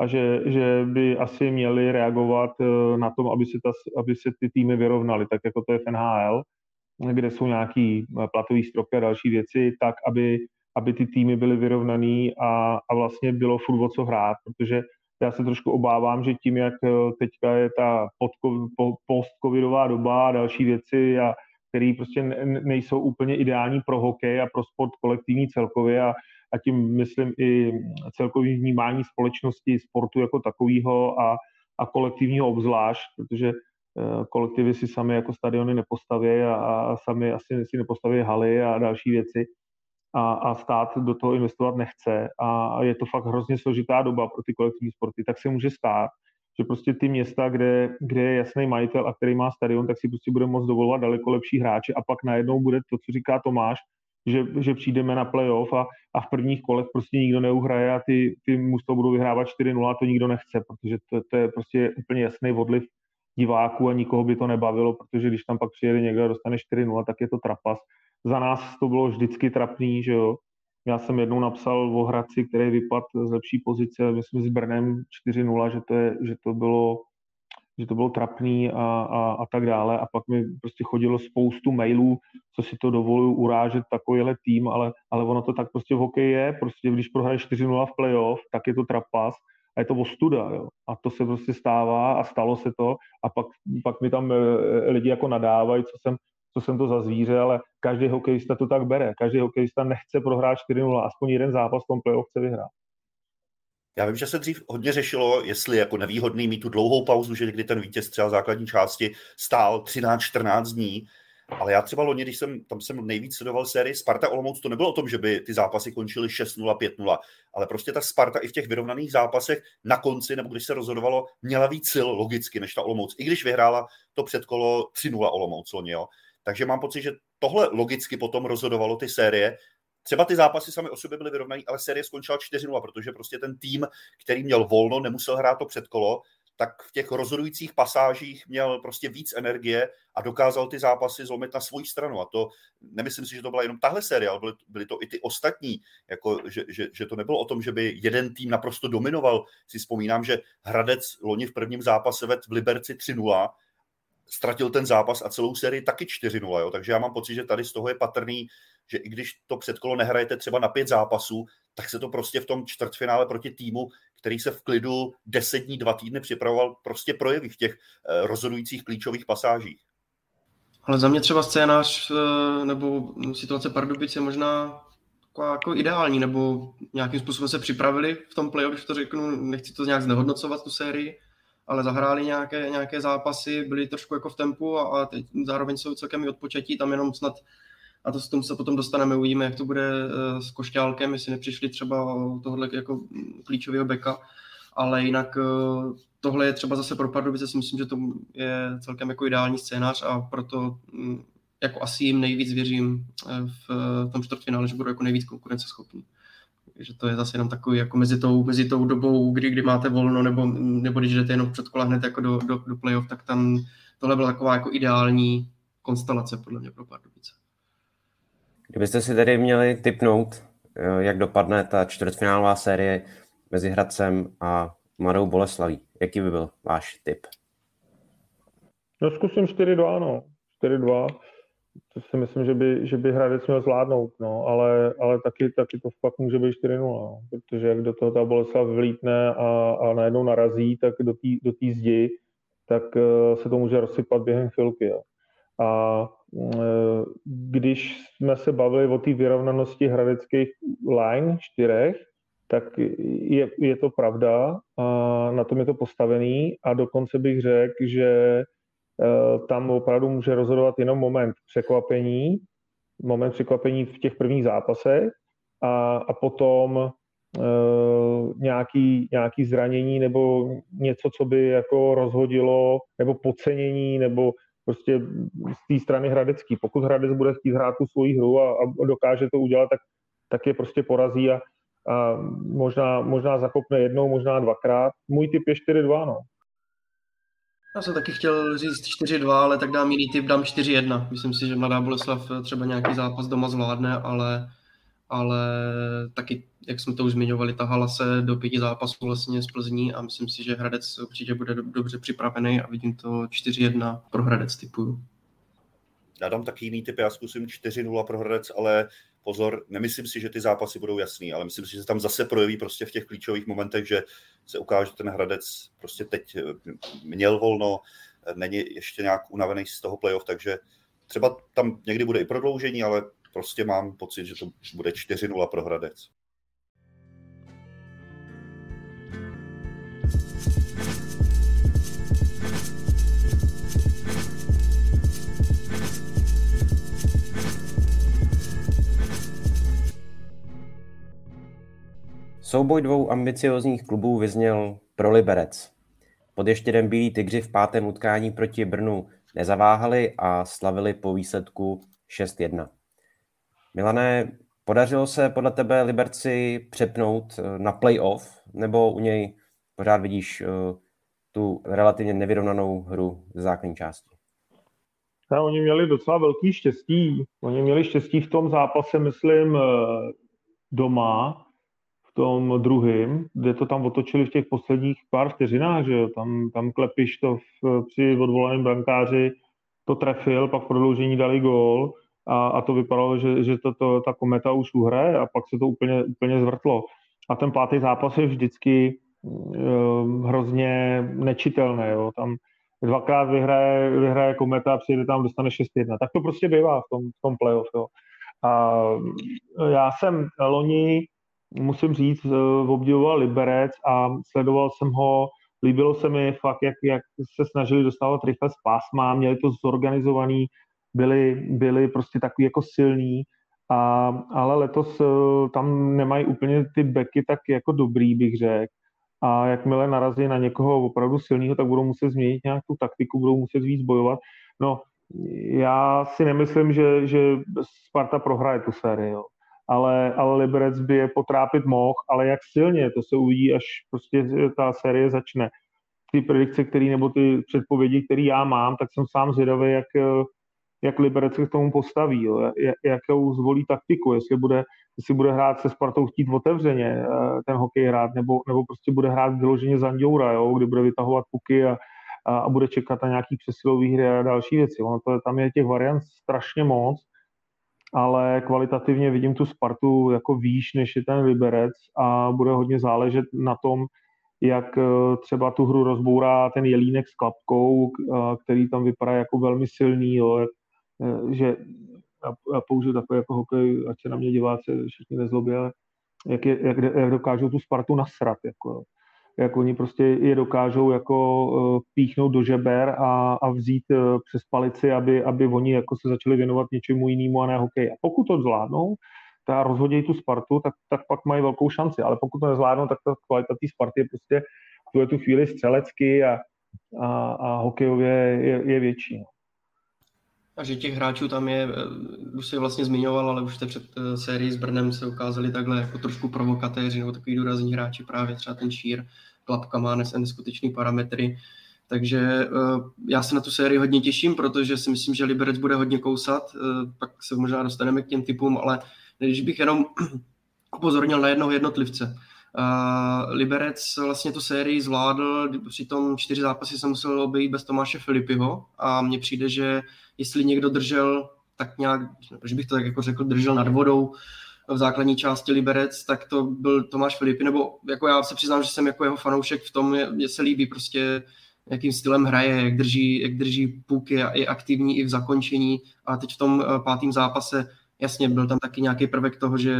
A že, že by asi měli reagovat uh, na tom, aby se, ta, aby se ty týmy vyrovnaly, tak jako to je v NHL, kde jsou nějaký platový stropy a další věci, tak aby aby ty týmy byly vyrovnaný a, a vlastně bylo furt o co hrát, protože já se trošku obávám, že tím, jak eh, teďka je ta post-covidová doba a další věci, a které prostě nejsou úplně ideální pro hokej a pro sport kolektivní celkově a, a tím myslím i celkový vnímání společnosti, sportu jako takového a, a kolektivního obzvlášť, protože eh, kolektivy si sami jako stadiony nepostaví a, a sami asi si nepostaví haly a další věci a, a stát do toho investovat nechce a je to fakt hrozně složitá doba pro ty kolektivní sporty, tak se může stát, že prostě ty města, kde, kde je jasný majitel a který má stadion, tak si prostě bude moct dovolovat daleko lepší hráče a pak najednou bude to, co říká Tomáš, že, že přijdeme na playoff a, a v prvních kolech prostě nikdo neuhraje a ty, ty mužstvo budou vyhrávat 4-0 a to nikdo nechce, protože to, to je prostě úplně jasný odliv diváků a nikoho by to nebavilo, protože když tam pak přijede někdo a dostane 4-0, tak je to trapas za nás to bylo vždycky trapný, že jo. Já jsem jednou napsal o Hradci, který vypadl z lepší pozice, myslím s Brnem 4-0, že to, je, že to bylo že to bylo trapný a, a, a tak dále. A pak mi prostě chodilo spoustu mailů, co si to dovoluju urážet takovýhle tým, ale, ale ono to tak prostě v hokeji je. Prostě když prohraješ 4-0 v playoff, tak je to trapas a je to ostuda. Jo. A to se prostě stává a stalo se to. A pak, pak mi tam eh, lidi jako nadávají, co jsem, co jsem to za zvíře, ale každý hokejista to tak bere. Každý hokejista nechce prohrát 4-0, aspoň jeden zápas v tom playoff chce vyhrát. Já vím, že se dřív hodně řešilo, jestli jako nevýhodný mít tu dlouhou pauzu, že kdy ten vítěz třeba základní části stál 13-14 dní, ale já třeba loni, když jsem, tam jsem nejvíc sledoval sérii Sparta Olomouc, to nebylo o tom, že by ty zápasy končily 6-0, 5-0, ale prostě ta Sparta i v těch vyrovnaných zápasech na konci, nebo když se rozhodovalo, měla víc sil logicky než ta Olomouc. I když vyhrála to předkolo 3-0 Olomouc loni, jo. Takže mám pocit, že tohle logicky potom rozhodovalo ty série. Třeba ty zápasy sami o sobě byly vyrovnaný, ale série skončila 4-0, protože prostě ten tým, který měl volno, nemusel hrát to předkolo, tak v těch rozhodujících pasážích měl prostě víc energie a dokázal ty zápasy zlomit na svou stranu. A to nemyslím si, že to byla jenom tahle série, ale byly, byly to i ty ostatní. Jako, že, že, že, to nebylo o tom, že by jeden tým naprosto dominoval. Si vzpomínám, že Hradec loni v prvním zápase ved v Liberci 3-0 ztratil ten zápas a celou sérii taky 4-0. Jo? Takže já mám pocit, že tady z toho je patrný, že i když to předkolo nehrajete třeba na pět zápasů, tak se to prostě v tom čtvrtfinále proti týmu, který se v klidu 10 dní, dva týdny připravoval, prostě projeví v těch eh, rozhodujících klíčových pasážích. Ale za mě třeba scénář eh, nebo situace Pardubic je možná jako, ideální, nebo nějakým způsobem se připravili v tom playoff, když to řeknu, nechci to nějak znehodnocovat, tu sérii, ale zahráli nějaké, nějaké zápasy, byli trošku jako v tempu a, a teď zároveň jsou celkem i odpočatí, tam jenom snad a to s tom se potom dostaneme, uvidíme, jak to bude eh, s Košťálkem, jestli nepřišli třeba tohle jako klíčového beka, ale jinak eh, tohle je třeba zase pro Pardubice, si myslím, že to je celkem jako ideální scénář a proto mm, jako asi jim nejvíc věřím eh, v tom čtvrtfinále, že budou jako nejvíc konkurenceschopní že to je zase jenom takový jako mezi tou, mezi tou dobou, kdy, kdy máte volno, nebo, nebo když jdete jenom před kola hned jako do, do, do playoff, tak tam tohle byla taková jako ideální konstelace podle mě pro Pardubice. Kdybyste si tedy měli typnout, eh, jak dopadne ta čtvrtfinálová série mezi Hradcem a Mladou Boleslaví, jaký by byl váš tip? No zkusím 4-2, no. 4-2 to si myslím, že by, že by Hradec měl zvládnout, no, ale, ale taky, taky to fakt může být 4-0, no, protože jak do toho ta Boleslav vlítne a, a najednou narazí, tak do té do zdi, tak uh, se to může rozsypat během chvilky. Jo. A když jsme se bavili o té vyrovnanosti hradeckých line čtyřech, tak je, je to pravda a na tom je to postavený a dokonce bych řekl, že tam opravdu může rozhodovat jenom moment překvapení, moment překvapení v těch prvních zápasech a, a potom uh, nějaký, nějaký zranění nebo něco, co by jako rozhodilo, nebo podcenění, nebo prostě z té strany Hradecký. Pokud Hradec bude chtít hrát tu svoji hru a, a dokáže to udělat, tak, tak je prostě porazí a, a možná, možná zakopne jednou, možná dvakrát. Můj typ je 4-2, no. Já jsem taky chtěl říct 4-2, ale tak dám jiný typ, dám 4-1. Myslím si, že Mladá Boleslav třeba nějaký zápas doma zvládne, ale, ale taky, jak jsme to už zmiňovali, tahala se do pěti zápasů vlastně z Plzní a myslím si, že Hradec určitě bude dobře připravený a vidím to 4-1 pro Hradec typuju. Já dám taky jiný typ, já zkusím 4-0 pro Hradec, ale pozor, nemyslím si, že ty zápasy budou jasný, ale myslím si, že se tam zase projeví prostě v těch klíčových momentech, že se ukáže, že ten Hradec prostě teď eh, měl volno, eh, není ještě nějak unavený z toho playoff, takže třeba tam někdy bude i prodloužení, ale prostě mám pocit, že to bude 4-0 pro Hradec. Souboj dvou ambiciozních klubů vyzněl pro Liberec. Pod ještědem Bílí tygři v pátém utkání proti Brnu nezaváhali a slavili po výsledku 6-1. Milané, podařilo se podle tebe Liberci přepnout eh, na playoff, nebo u něj pořád vidíš eh, tu relativně nevyrovnanou hru z základní části? A oni měli docela velký štěstí. Oni měli štěstí v tom zápase, myslím, eh, doma, tom druhém, kde to tam otočili v těch posledních pár vteřinách, že jo, tam, tam Klepiš to v, při odvolaném brankáři to trefil, pak v prodloužení dali gól a, a to vypadalo, že, že to, to, ta kometa už uhraje a pak se to úplně, úplně zvrtlo. A ten pátý zápas je vždycky uh, hrozně nečitelný, jo, tam dvakrát vyhraje, vyhraje kometa a přijde tam, dostane 6-1. Tak to prostě bývá v tom, v tom playoff, jo. A já jsem loni musím říct, eh, obdivoval Liberec a sledoval jsem ho, líbilo se mi fakt, jak, jak se snažili dostávat rychle z pásma, měli to zorganizovaný, byli, byli prostě takový jako silní, a, ale letos eh, tam nemají úplně ty beky tak jako dobrý, bych řekl. A jakmile narazí na někoho opravdu silného, tak budou muset změnit nějak tu taktiku, budou muset víc bojovat. No, já si nemyslím, že, že Sparta prohraje tu sérii. Jo ale, ale Liberec by je potrápit mohl, ale jak silně, to se uvidí, až prostě ta série začne. Ty predikce, který, nebo ty předpovědi, které já mám, tak jsem sám zvědavý, jak, jak Liberec se k tomu postaví, jo, jakou zvolí taktiku, jestli bude, jestli bude hrát se Spartou chtít otevřeně eh, ten hokej hrát, nebo, nebo prostě bude hrát vyloženě Zanděura, jo, kdy bude vytahovat puky a, a, a bude čekat na nějaký přesilový hry a další věci. Ono to, tam je těch variant strašně moc ale kvalitativně vidím tu Spartu jako výš, než je ten Liberec a bude hodně záležet na tom, jak eh, třeba tu hru rozbourá ten Jelínek s klapkou, eh, který tam vypadá jako velmi silný, jo, eh, že já použiju takové jako hokej, ať se na mě diváci všichni nezlobí, ale jak, je, jak, jak dokážou tu Spartu nasrat. Jako, jak oni prostě je dokážou jako uh, píchnout do žeber a, a vzít uh, přes palici, aby, aby oni jako se začali věnovat něčemu jinému a ne hokej. A pokud to zvládnou, ta rozhodějí tu Spartu, tak, tak pak mají velkou šanci. Ale pokud to nezvládnou, tak ta kvalita té Sparty je prostě v tu chvíli střelecky a, a, a hokejově je, je větší. No. A že těch hráčů tam je, eh, už se vlastně zmiňoval, ale už té před sérii s Brnem se ukázali takhle jako trošku provokatéři nebo takový důrazní hráči, právě třeba ten Šír, Klapka má neskutečný parametry, takže eh, já se na tu sérii hodně těším, protože si myslím, že Liberec bude hodně kousat, eh, pak se možná dostaneme k těm typům, ale když bych jenom [clears throat] upozornil na jednoho jednotlivce. Liberec vlastně tu sérii zvládl, přitom čtyři zápasy se musel obejít bez Tomáše Filipiho a mně přijde, že jestli někdo držel tak nějak, že bych to tak jako řekl, držel nad vodou v základní části Liberec, tak to byl Tomáš Filipy, nebo jako já se přiznám, že jsem jako jeho fanoušek v tom, mě se líbí prostě jakým stylem hraje, jak drží, jak drží puk, je, je aktivní i v zakončení. A teď v tom pátém zápase jasně byl tam taky nějaký prvek toho, že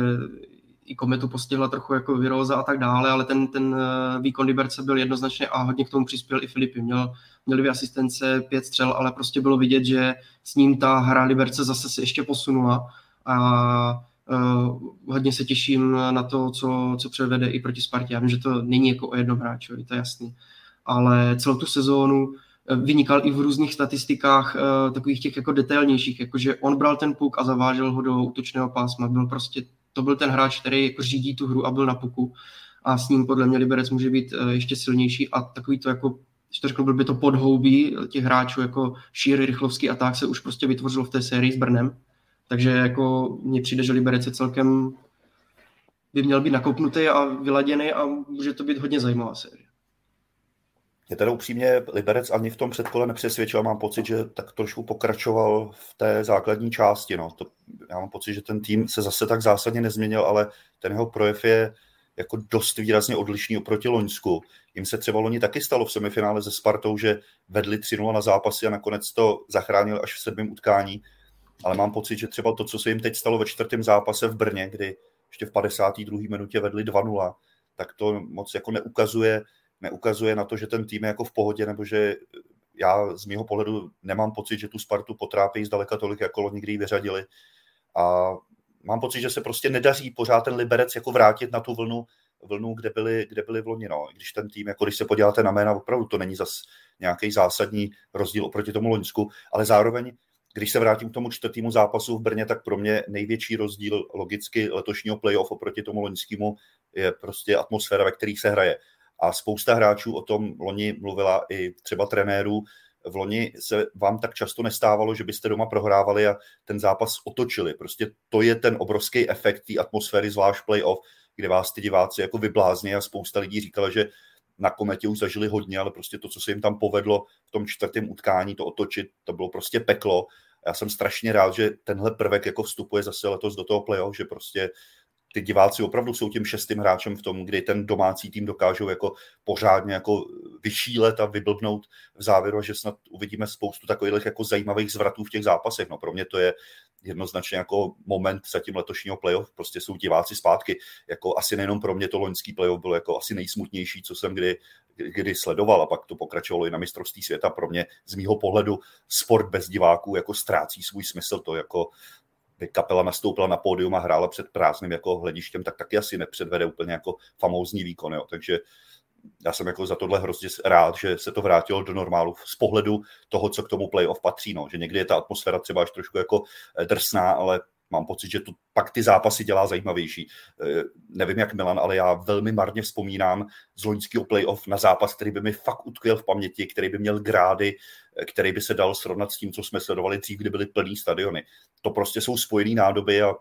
i kometu postihla trochu jako viróza a tak dále, ale ten, ten výkon Liberce byl jednoznačně a hodně k tomu přispěl i Filipy. Měl, měl dvě asistence, pět střel, ale prostě bylo vidět, že s ním ta hra Liberce zase se ještě posunula a Uh, hodně se těším na to, co, co předvede i proti Spartě. Já vím, že to není jako o jednom hráčovi, to je jasný. Ale celou tu sezónu eh, vynikal i v různých statistikách takových těch jako detailnějších, jakože on bral ten puk a zavážel ho do útočného pásma. Byl prostě, to byl ten hráč, který jako řídí tu hru a byl na puku. A s ním podle mě Liberec může být uh, ještě silnější a takový to jako když to řeknu, by to podhoubí těch hráčů jako Šíry, Rychlovský a tak se už prostě vytvořilo v té sérii s Brnem takže jako mně přijde, že Liberec je celkem by měl být nakoupnutý a vyladěný a může to být hodně zajímavá série. Je teda upřímně Liberec ani v tom předkole nepřesvědčil. Mám pocit, že tak trošku pokračoval v té základní části. No. To, já mám pocit, že ten tým se zase tak zásadně nezměnil, ale ten jeho projev je jako dost výrazně odlišný oproti Loňsku. Jim se třeba loni taky stalo v semifinále se Spartou, že vedli 3 na zápasy a nakonec to zachránil až v sedmém utkání ale mám pocit, že třeba to, co se jim teď stalo ve čtvrtém zápase v Brně, kdy ještě v 52. minutě vedli 2-0, tak to moc jako neukazuje, neukazuje na to, že ten tým je jako v pohodě, nebo že já z mého pohledu nemám pocit, že tu Spartu potrápí zdaleka tolik, jako loni kdy ji vyřadili. A mám pocit, že se prostě nedaří pořád ten Liberec jako vrátit na tu vlnu, vlnu, kde byli, kde byli v loni. No. Když ten tým, jako když se podíváte na jména, opravdu to není zas nějaký zásadní rozdíl oproti tomu Loňsku, ale zároveň když se vrátím k tomu čtvrtému zápasu v Brně, tak pro mě největší rozdíl logicky letošního playoff oproti tomu loňskému je prostě atmosféra, ve které se hraje. A spousta hráčů o tom loni mluvila i třeba trenérů. V loni se vám tak často nestávalo, že byste doma prohrávali a ten zápas otočili. Prostě to je ten obrovský efekt té atmosféry, zvlášť playoff, kde vás ty diváci jako vyblázní a spousta lidí říkala, že na kometě už zažili hodně, ale prostě to, co se jim tam povedlo v tom čtvrtém utkání, to otočit, to bylo prostě peklo. Já jsem strašně rád, že tenhle prvek jako vstupuje zase letos do toho playoff, že prostě ty diváci opravdu jsou tím šestým hráčem v tom, kdy ten domácí tým dokážou jako pořádně jako vyšílet a vyblbnout v závěru, že snad uvidíme spoustu takových jako zajímavých zvratů v těch zápasech. No pro mě to je jednoznačně jako moment zatím letošního playoff, prostě jsou diváci zpátky. Jako asi nejenom pro mě to loňský playoff bylo jako asi nejsmutnější, co jsem kdy, kdy sledoval a pak to pokračovalo i na mistrovství světa. Pro mě z mýho pohledu sport bez diváků jako ztrácí svůj smysl. To jako by kapela nastoupila na pódium a hrála před prázdným jako hledištěm, tak taky asi nepředvede úplně jako famózní výkon. Jo. Takže já jsem jako za tohle hrozně rád, že se to vrátilo do normálu z pohledu toho, co k tomu playoff patří. No. Že někdy je ta atmosféra třeba až trošku jako eh, drsná, ale mám pocit, že to pak ty zápasy dělá zajímavější. Eh, nevím jak Milan, ale já velmi marně vzpomínám z loňského playoff na zápas, který by mi fakt utkvěl v paměti, který by měl grády, který by se dal srovnat s tím, co jsme sledovali dřív, kdy byly plný stadiony. To prostě jsou spojené nádoby a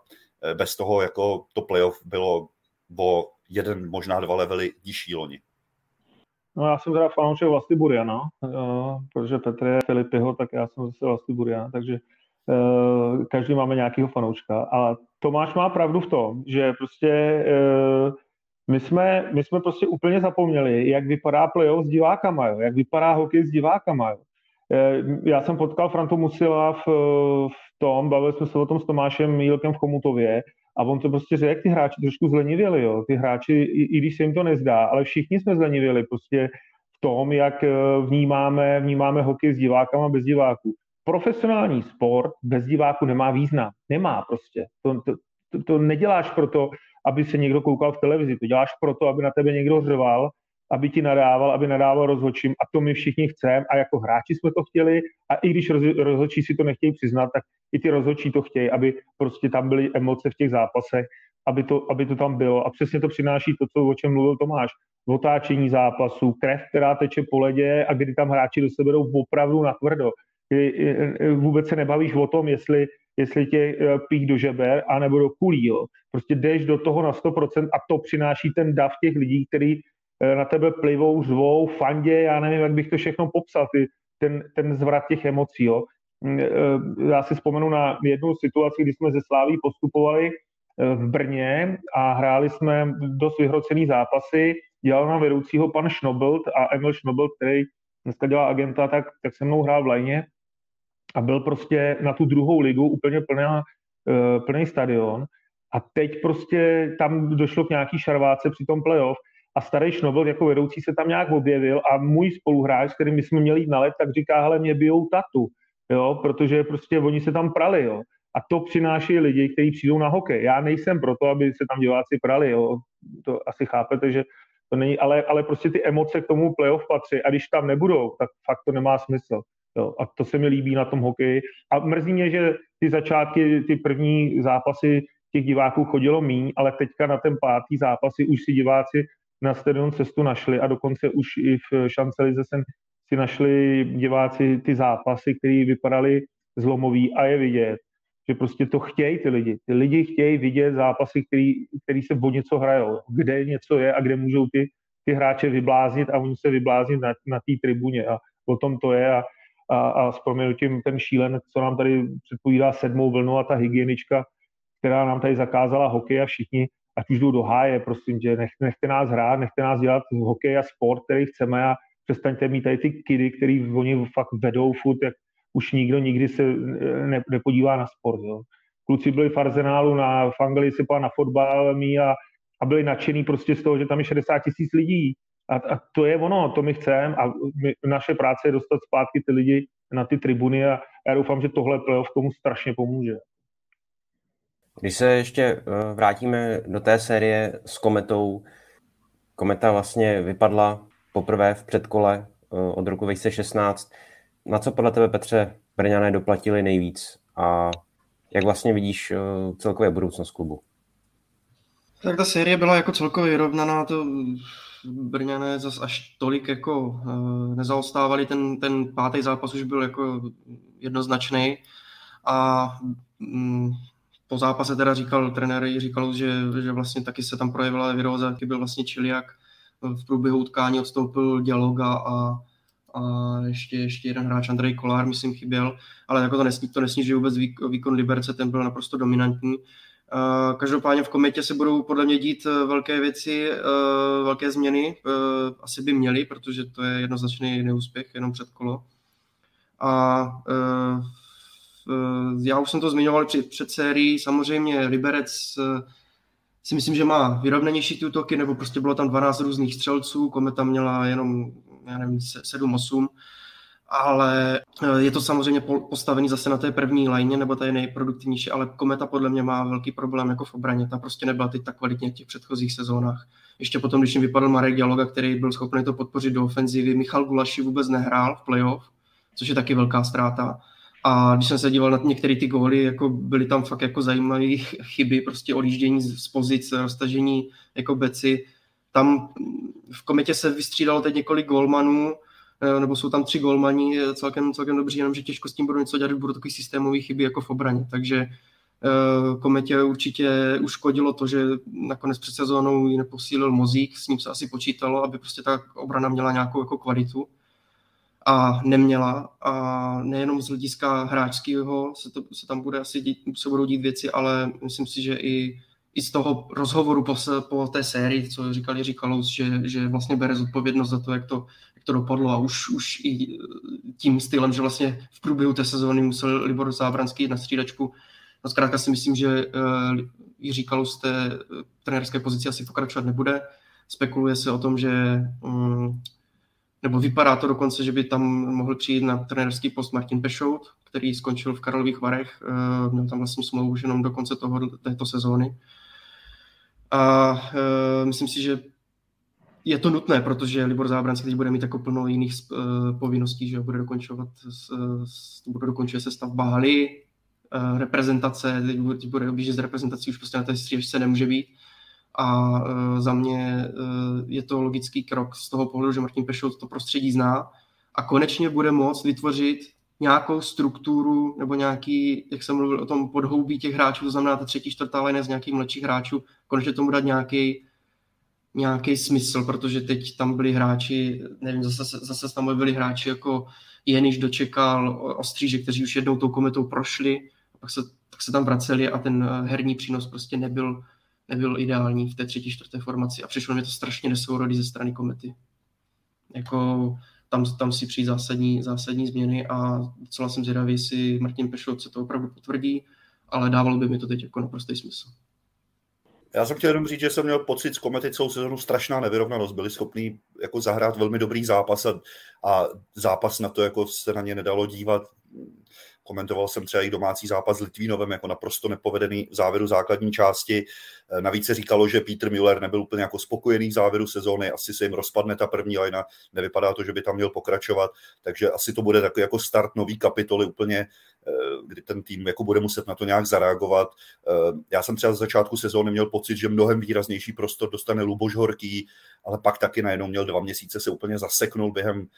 bez toho jako to playoff bylo o jeden, možná dva levely nižší loni. No já jsem teda fanoušek Vlasty Buriana, uh, protože Petr je Filipiho, tak já jsem zase Vlasty Buriana, takže uh, každý máme nějakého fanouška. A Tomáš má pravdu v tom, že prostě my jsme, my jsme prostě úplně zapomněli, jak vypadá playoff s divákama, jo? jak vypadá hokej s divákama. Jo? Já jsem potkal Frantu Musila v, v tom, bavili jsme se o tom s Tomášem Mílkem v Chomutově a on to prostě řekl, ty hráči trošku zlenivěli, jo. Ty hráči, i, i když se jim to nezdá, ale všichni jsme zlenivěli prostě v tom, jak eh, vnímáme, vnímáme hokej s divákama bez diváků. Profesionální sport bez diváků nemá význam. Nemá prostě. To, to, to, to neděláš proto, aby se někdo koukal v televizi. To děláš proto, aby na tebe někdo řval aby ti nadával, aby nadával rozhodčím a to my všichni chceme a jako hráči jsme to chtěli a i když rozhodčí si to nechtějí přiznat, tak i ty rozhodčí to chtějí, aby prostě tam byly emoce v těch zápasech, aby to, aby to tam bylo a přesně to přináší to, co, o čem mluvil Tomáš, otáčení zápasu, krev, která teče po ledě a kdy tam hráči do sebe jdou opravdu na tvrdo. Vůbec se nebavíš o tom, jestli, jestli tě e, pích do žeber, anebo do kulí. Jo. Prostě jdeš do toho na 100% a to přináší ten dav těch lidí, který na tebe plivou, zvou, fandě, já nevím, jak bych to všechno popsal, ty, ten, ten zvrat těch emocí. Jo. Mm, eh, já si vzpomenu na jednu situaci, kdy jsme ze Sláví postupovali eh, v Brně a hráli jsme dost vyhrocený zápasy. Dělal nám vedoucího pan Schnobelt a Emil Schnobelt, který dneska dělá agenta, tak, tak se mnou hrál v lajně a byl prostě na tu druhou ligu úplně plná, plný stadion a teď prostě tam došlo k nějaký šarváce při tom playoff a starý Šnobl jako vedoucí se tam nějak objevil a můj spoluhráč, s kterým jsme měli jít na let, tak říká, hele, mě bijou tatu, jo, protože prostě oni se tam prali, jo. A to přináší lidi, kteří přijdou na hokej. Já nejsem proto, aby se tam diváci prali, jo. To asi chápete, že to není, ale, ale prostě ty emoce k tomu playoff patří a když tam nebudou, tak fakt to nemá smysl. Jo. A to se mi líbí na tom hokeji. A mrzí mě, že ty začátky, ty první zápasy těch diváků chodilo míň, ale teďka na ten pátý zápasy už si diváci na stadion cestu našli a dokonce už i v Šancelize si našli diváci ty zápasy, které vypadaly zlomový a je vidět, že prostě to chtějí ty lidi. Ty lidi chtějí vidět zápasy, který, který se o něco hrajou, kde něco je a kde můžou ty, ty hráče vybláznit a oni se vybláznit na, na té tribuně a o tom to je a, a, a s proměnutím ten šílen, co nám tady předpovídá sedmou vlnu a ta hygienička, která nám tady zakázala hokej a všichni, ať už jdou do háje, prosím tě, nech, nechte nás hrát, nechte nás dělat hokej a sport, který chceme a přestaňte mít tady ty kidy, který oni fakt vedou furt, jak už nikdo nikdy se ne, nepodívá na sport. Jo. Kluci byli v Arzenálu, na, v Anglii se na fotbal mý a, a byli nadšený prostě z toho, že tam je 60 tisíc lidí. A, a to je ono, to my chceme a my, naše práce je dostat zpátky ty lidi na ty tribuny a já doufám, že tohle playoff tomu strašně pomůže. Když se ještě eh, vrátíme do té série s Kometou, Kometa vlastně vypadla poprvé v předkole eh, od roku 2016. Na co podle tebe, Petře, Brňané doplatili nejvíc a jak vlastně vidíš eh, celkově budoucnost klubu? Tak ta série byla jako celkově vyrovnaná, to Brňané zase až tolik jako nezaostávali, ten, ten pátý zápas už byl jako jednoznačný a mm, po zápase teda říkal trenér říkal, že, že vlastně taky se tam projevila viróza, taky byl vlastně Čiliak v průběhu utkání odstoupil Dialoga a, a ještě, ještě jeden hráč Andrej Kolár, myslím, chyběl, ale jako to, nesní, to nesníží vůbec výkon Liberce, ten byl naprosto dominantní. Každopádně v kometě se budou podle mě dít e, velké věci, e, velké změny. E, asi by měly, protože to je jednoznačný neúspěch, jenom před kolo. A Eh, já už jsem to zmiňoval před, před sérií, samozřejmě Liberec eh, si myslím, že má vyrovnanější ty útoky, nebo prostě bylo tam 12 různých střelců, Kometa měla jenom, já nevím, 7-8, ale eh, je to samozřejmě postavený zase na té první lajně, nebo ta je nejproduktivnější, ale Kometa podle mě má velký problém jako v obraně, ta prostě nebyla teď tak kvalitně v těch předchozích sezónách. Ještě potom, když jim vypadl Marek Dialoga, který byl schopný to podpořit do ofenzivy, Michal Gulaši vůbec nehrál v playoff, což je taky velká ztráta. A když jsem se díval na některé ty góly, jako byly tam fakt jako zajímavé chyby, prostě odjíždění z pozic, roztažení jako beci. Tam v kometě se vystřídalo teď několik golmanů, eh, nebo jsou tam tři golmani, eh, celkem, celkem dobří, jenomže těžko s tím budou něco dělat, budou takový systémový chyby jako v obraně. Takže eh, kometě určitě uškodilo to, že nakonec před sezónou ji neposílil Mozík, s ním se asi počítalo, aby prostě ta obrana měla nějakou jako kvalitu a neměla. A nejenom z hlediska hráčského se, to, se tam bude asi dít, se budou dít věci, ale myslím si, že i, i z toho rozhovoru po, po té sérii, co říkali Říkalous, že, že vlastně bere zodpovědnost za to, jak to, jak to dopadlo a už, už i tím stylem, že vlastně v průběhu té sezóny musel Libor Zábranský jít na střídačku. No zkrátka si myslím, že uh, Jiří Kalous té uh, trenérské pozici asi pokračovat nebude. Spekuluje se o tom, že um, nebo vypadá to dokonce, že by tam mohl přijít na trenérský post Martin Pešout, který skončil v Karlových Varech, eh, měl tam vlastně smlouvu už jenom do konce toho, této sezóny. A uh, myslím si, že je to nutné, protože Libor Zábranský teď bude mít jako plno jiných uh, povinností, že bude dokončovat, bude dokončuje se stavba haly, uh, reprezentace, teď bude, teď bude objíždět z reprezentací, už prostě na té střížce nemůže být a uh, za mě uh, je to logický krok z toho pohledu, že Martin Pešout to prostředí zná a konečně bude moct vytvořit nějakou strukturu nebo nějaký, jak jsem mluvil o tom podhoubí těch hráčů, to znamená ta třetí, čtvrtá line z nějakých mladších hráčů, konečně tomu dát nějaký nějaký smysl, protože teď tam byli hráči, nevím, zase, zase tam byli hráči jako Jeniš dočekal, Ostříže, kteří už jednou tou kometou prošli, pak se, tak se tam vraceli a ten herní přínos prostě nebyl, nebyl ideální v té třetí, čtvrté formaci a přišlo mi to strašně nesourodý ze strany komety. Jako tam, tam si přijít zásadní, zásadní změny a docela jsem zvědavý, jestli Martin Pešot se to opravdu potvrdí, ale dávalo by mi to teď jako naprostý smysl. Já jsem chtěl jenom říct, že jsem měl pocit z komety celou sezonu strašná nevyrovnanost. Byli schopní jako zahrát velmi dobrý zápas a, a zápas na to, jako se na ně nedalo dívat. Komentoval jsem třeba i domácí zápas s Litvínovem jako naprosto nepovedený v závěru základní části. Eh, navíc se říkalo, že Peter Müller nebyl úplně jako spokojený v závěru sezóny, asi se jim rozpadne ta první lajna, nevypadá to, že by tam měl pokračovat, takže asi to bude takový jako start nový kapitoly úplně, eh, kdy ten tým jako bude muset na to nějak zareagovat. Eh, já jsem třeba z začátku sezóny měl pocit, že mnohem výraznější prostor dostane Luboš Horký, ale pak taky najednou měl dva měsíce, se úplně zaseknul během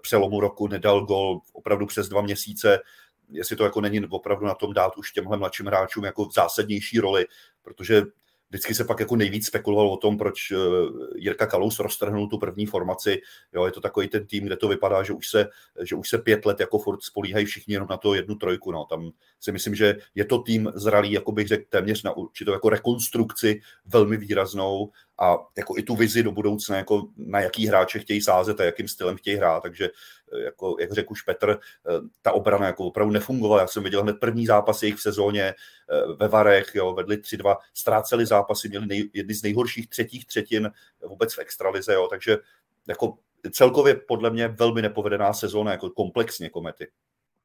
přelomu roku, nedal gol opravdu přes dva měsíce, jestli to jako není opravdu na tom dát už těmhle mladším hráčům jako zásadnější roli, protože vždycky se pak jako nejvíc spekulovalo o tom, proč eh, Jirka Kalous roztrhnul tu první formaci. Jo, je to takový ten tým, kde to vypadá, že už se, že už se pět let jako furt spolíhají všichni jenom na to jednu trojku. No. Tam si myslím, že je to tým zralý, jako bych řekl, téměř na určitou jako rekonstrukci velmi výraznou a jako i tu vizi do budoucna, jako na jaký hráče chtějí sázet a jakým stylem chtějí hrát, takže eh, jako, jak řekl už Petr, eh, ta obrana jako opravdu nefungovala. Já jsem viděl hned první zápas jejich v sezóně eh, ve Varech, jo, vedli 3-2, ztráceli zápasy, měli nej, jedny z nejhorších třetích třetin vůbec v extralize, jo, takže jako celkově podle mě velmi nepovedená sezóna, jako komplexně komety.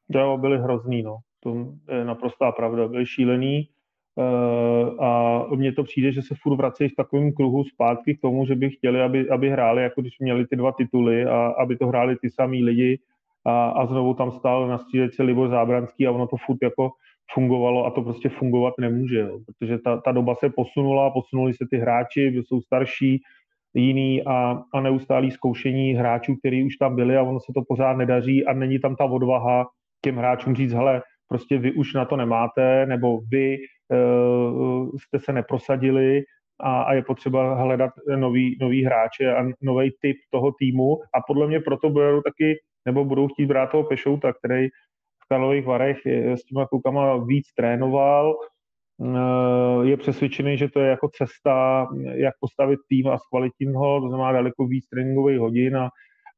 Jo, byli hrozný, no. To je naprostá pravda. Byli šílený a mně to přijde, že se furt vracejí v takovém kruhu zpátky k tomu, že by chtěli, aby, aby hráli, jako když měli ty dva tituly a aby to hráli ty samý lidi. A, a znovu tam stál na střídece Libor Zábranský a ono to furt jako fungovalo a to prostě fungovat nemůže, jo, protože ta, ta doba se posunula, posunuli se ty hráči, jsou starší, jiný a, a neustálý zkoušení hráčů, kteří už tam byli a ono se to pořád nedaří a není tam ta odvaha těm hráčům říct, hele, prostě vy už na to nemáte, nebo vy uh, jste se neprosadili a, a je potřeba hledat nový, nový hráče a nový typ toho týmu. A podle mě proto budou taky, nebo budou chtít brát toho Pešouta, který v Karlových Varech s těma klukama víc trénoval, uh, je přesvědčený, že to je jako cesta, jak postavit tým a zkvalitnit ho, to znamená daleko víc tréninkových hodin, a,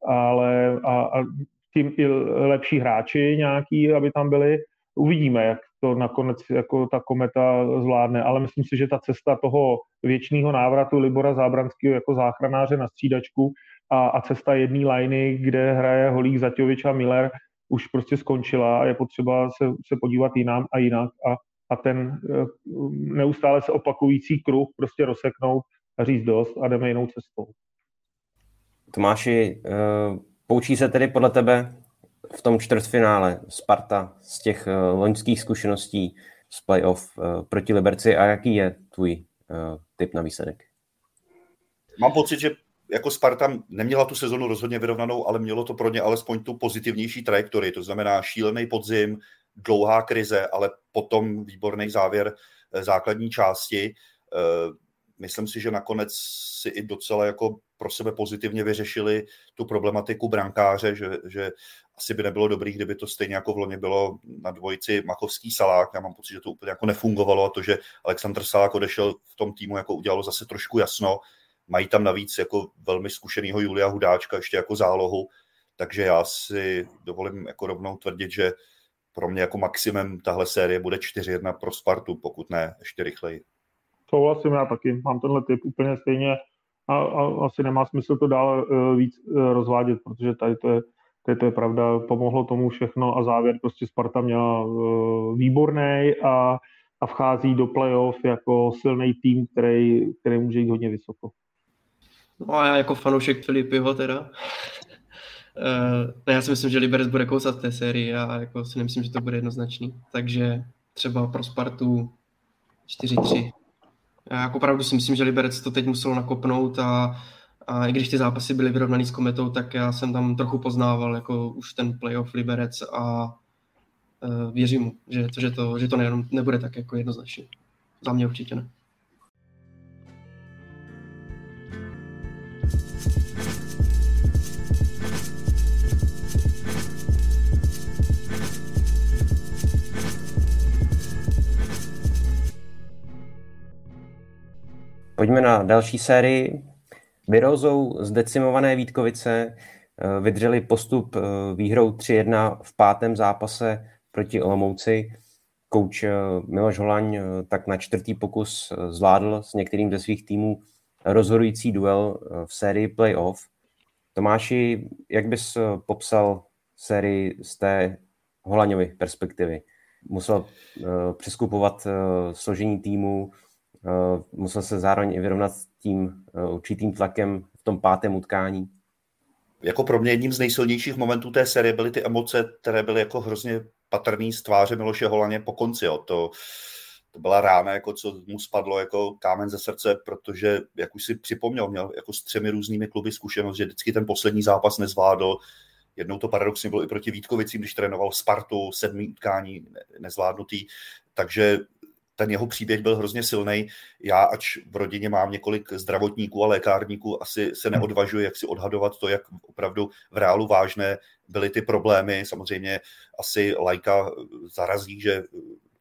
ale a, a tím i lepší hráči nějaký, aby tam byli, uvidíme, jak to nakonec jako ta kometa zvládne, ale myslím si, že ta cesta toho věčného návratu Libora Zábranského jako záchranáře na střídačku a, a cesta jedné liney, kde hraje Holík, Zaťovič a Miller, už prostě skončila a je potřeba se, se podívat jinam a jinak a, a ten eh, neustále se opakující kruh prostě rozseknout a říct dost a jdeme jinou cestou. Tomáši, eh, poučí se tedy podle tebe v tom čtvrtfinále Sparta z těch uh, loňských zkušeností z playoff uh, proti Liberci a jaký je tvůj uh, tip na výsledek? Mám pocit, že jako Sparta neměla tu sezonu rozhodně vyrovnanou, ale mělo to pro ně alespoň tu pozitivnější trajektorii, to znamená šílený podzim, dlouhá krize, ale potom výborný závěr základní části. Myslím si, že nakonec si i docela jako pro sebe pozitivně vyřešili tu problematiku brankáře, že, že asi by nebylo dobrý, kdyby to stejně jako v loni bylo na dvojici Machovský Salák. Já mám pocit, že to úplně jako nefungovalo a to, že Aleksandr Salák odešel v tom týmu, jako udělalo zase trošku jasno. Mají tam navíc jako velmi zkušenýho Julia Hudáčka ještě jako zálohu, takže já si dovolím jako rovnou tvrdit, že pro mě jako maximum tahle série bude 4-1 pro Spartu, pokud ne ještě rychleji. Souhlasím, já taky mám tenhle typ úplně stejně a, a asi nemá smysl to dál uh, víc uh, rozvádět, protože tady to je je, to je pravda, pomohlo tomu všechno a závěr prostě Sparta měla uh, výborný a, a vchází do playoff jako silný tým, který, který může jít hodně vysoko. No a já jako fanoušek Filipiho teda, já si myslím, že Liberec bude kousat té sérii a jako si nemyslím, že to bude jednoznačný. Takže třeba pro Spartu 4-3. Jako opravdu si myslím, že Liberec to teď muselo nakopnout a a i když ty zápasy byly vyrovnaný s Kometou, tak já jsem tam trochu poznával jako už ten playoff Liberec a uh, věřím mu, že to, že to, že to nejenom, nebude tak jako jednoznačně. Za mě určitě ne. Pojďme na další sérii. Vyrozou z decimované Vítkovice vydřeli postup výhrou 3-1 v pátém zápase proti Olomouci. Kouč Miloš Holaň tak na čtvrtý pokus zvládl s některým ze svých týmů rozhodující duel v sérii playoff. Tomáši, jak bys popsal sérii z té Holaňovy perspektivy? Musel přeskupovat složení týmu, musel se zároveň i vyrovnat s tím uh, určitým tlakem v tom pátém utkání. Jako pro mě jedním z nejsilnějších momentů té série byly ty emoce, které byly jako hrozně patrný z tváře Miloše Holaně po konci. Jo. To, to byla rána, jako co mu spadlo jako kámen ze srdce, protože, jak už si připomněl, měl jako s třemi různými kluby zkušenost, že vždycky ten poslední zápas nezvládl, Jednou to paradoxně bylo i proti Vítkovicím, když trénoval Spartu, sedmý utkání nezvládnutý, takže ten jeho příběh byl hrozně silný. Já, ač v rodině mám několik zdravotníků a lékárníků, asi se neodvažuji, jak si odhadovat to, jak opravdu v reálu vážné byly ty problémy. Samozřejmě asi lajka zarazí, že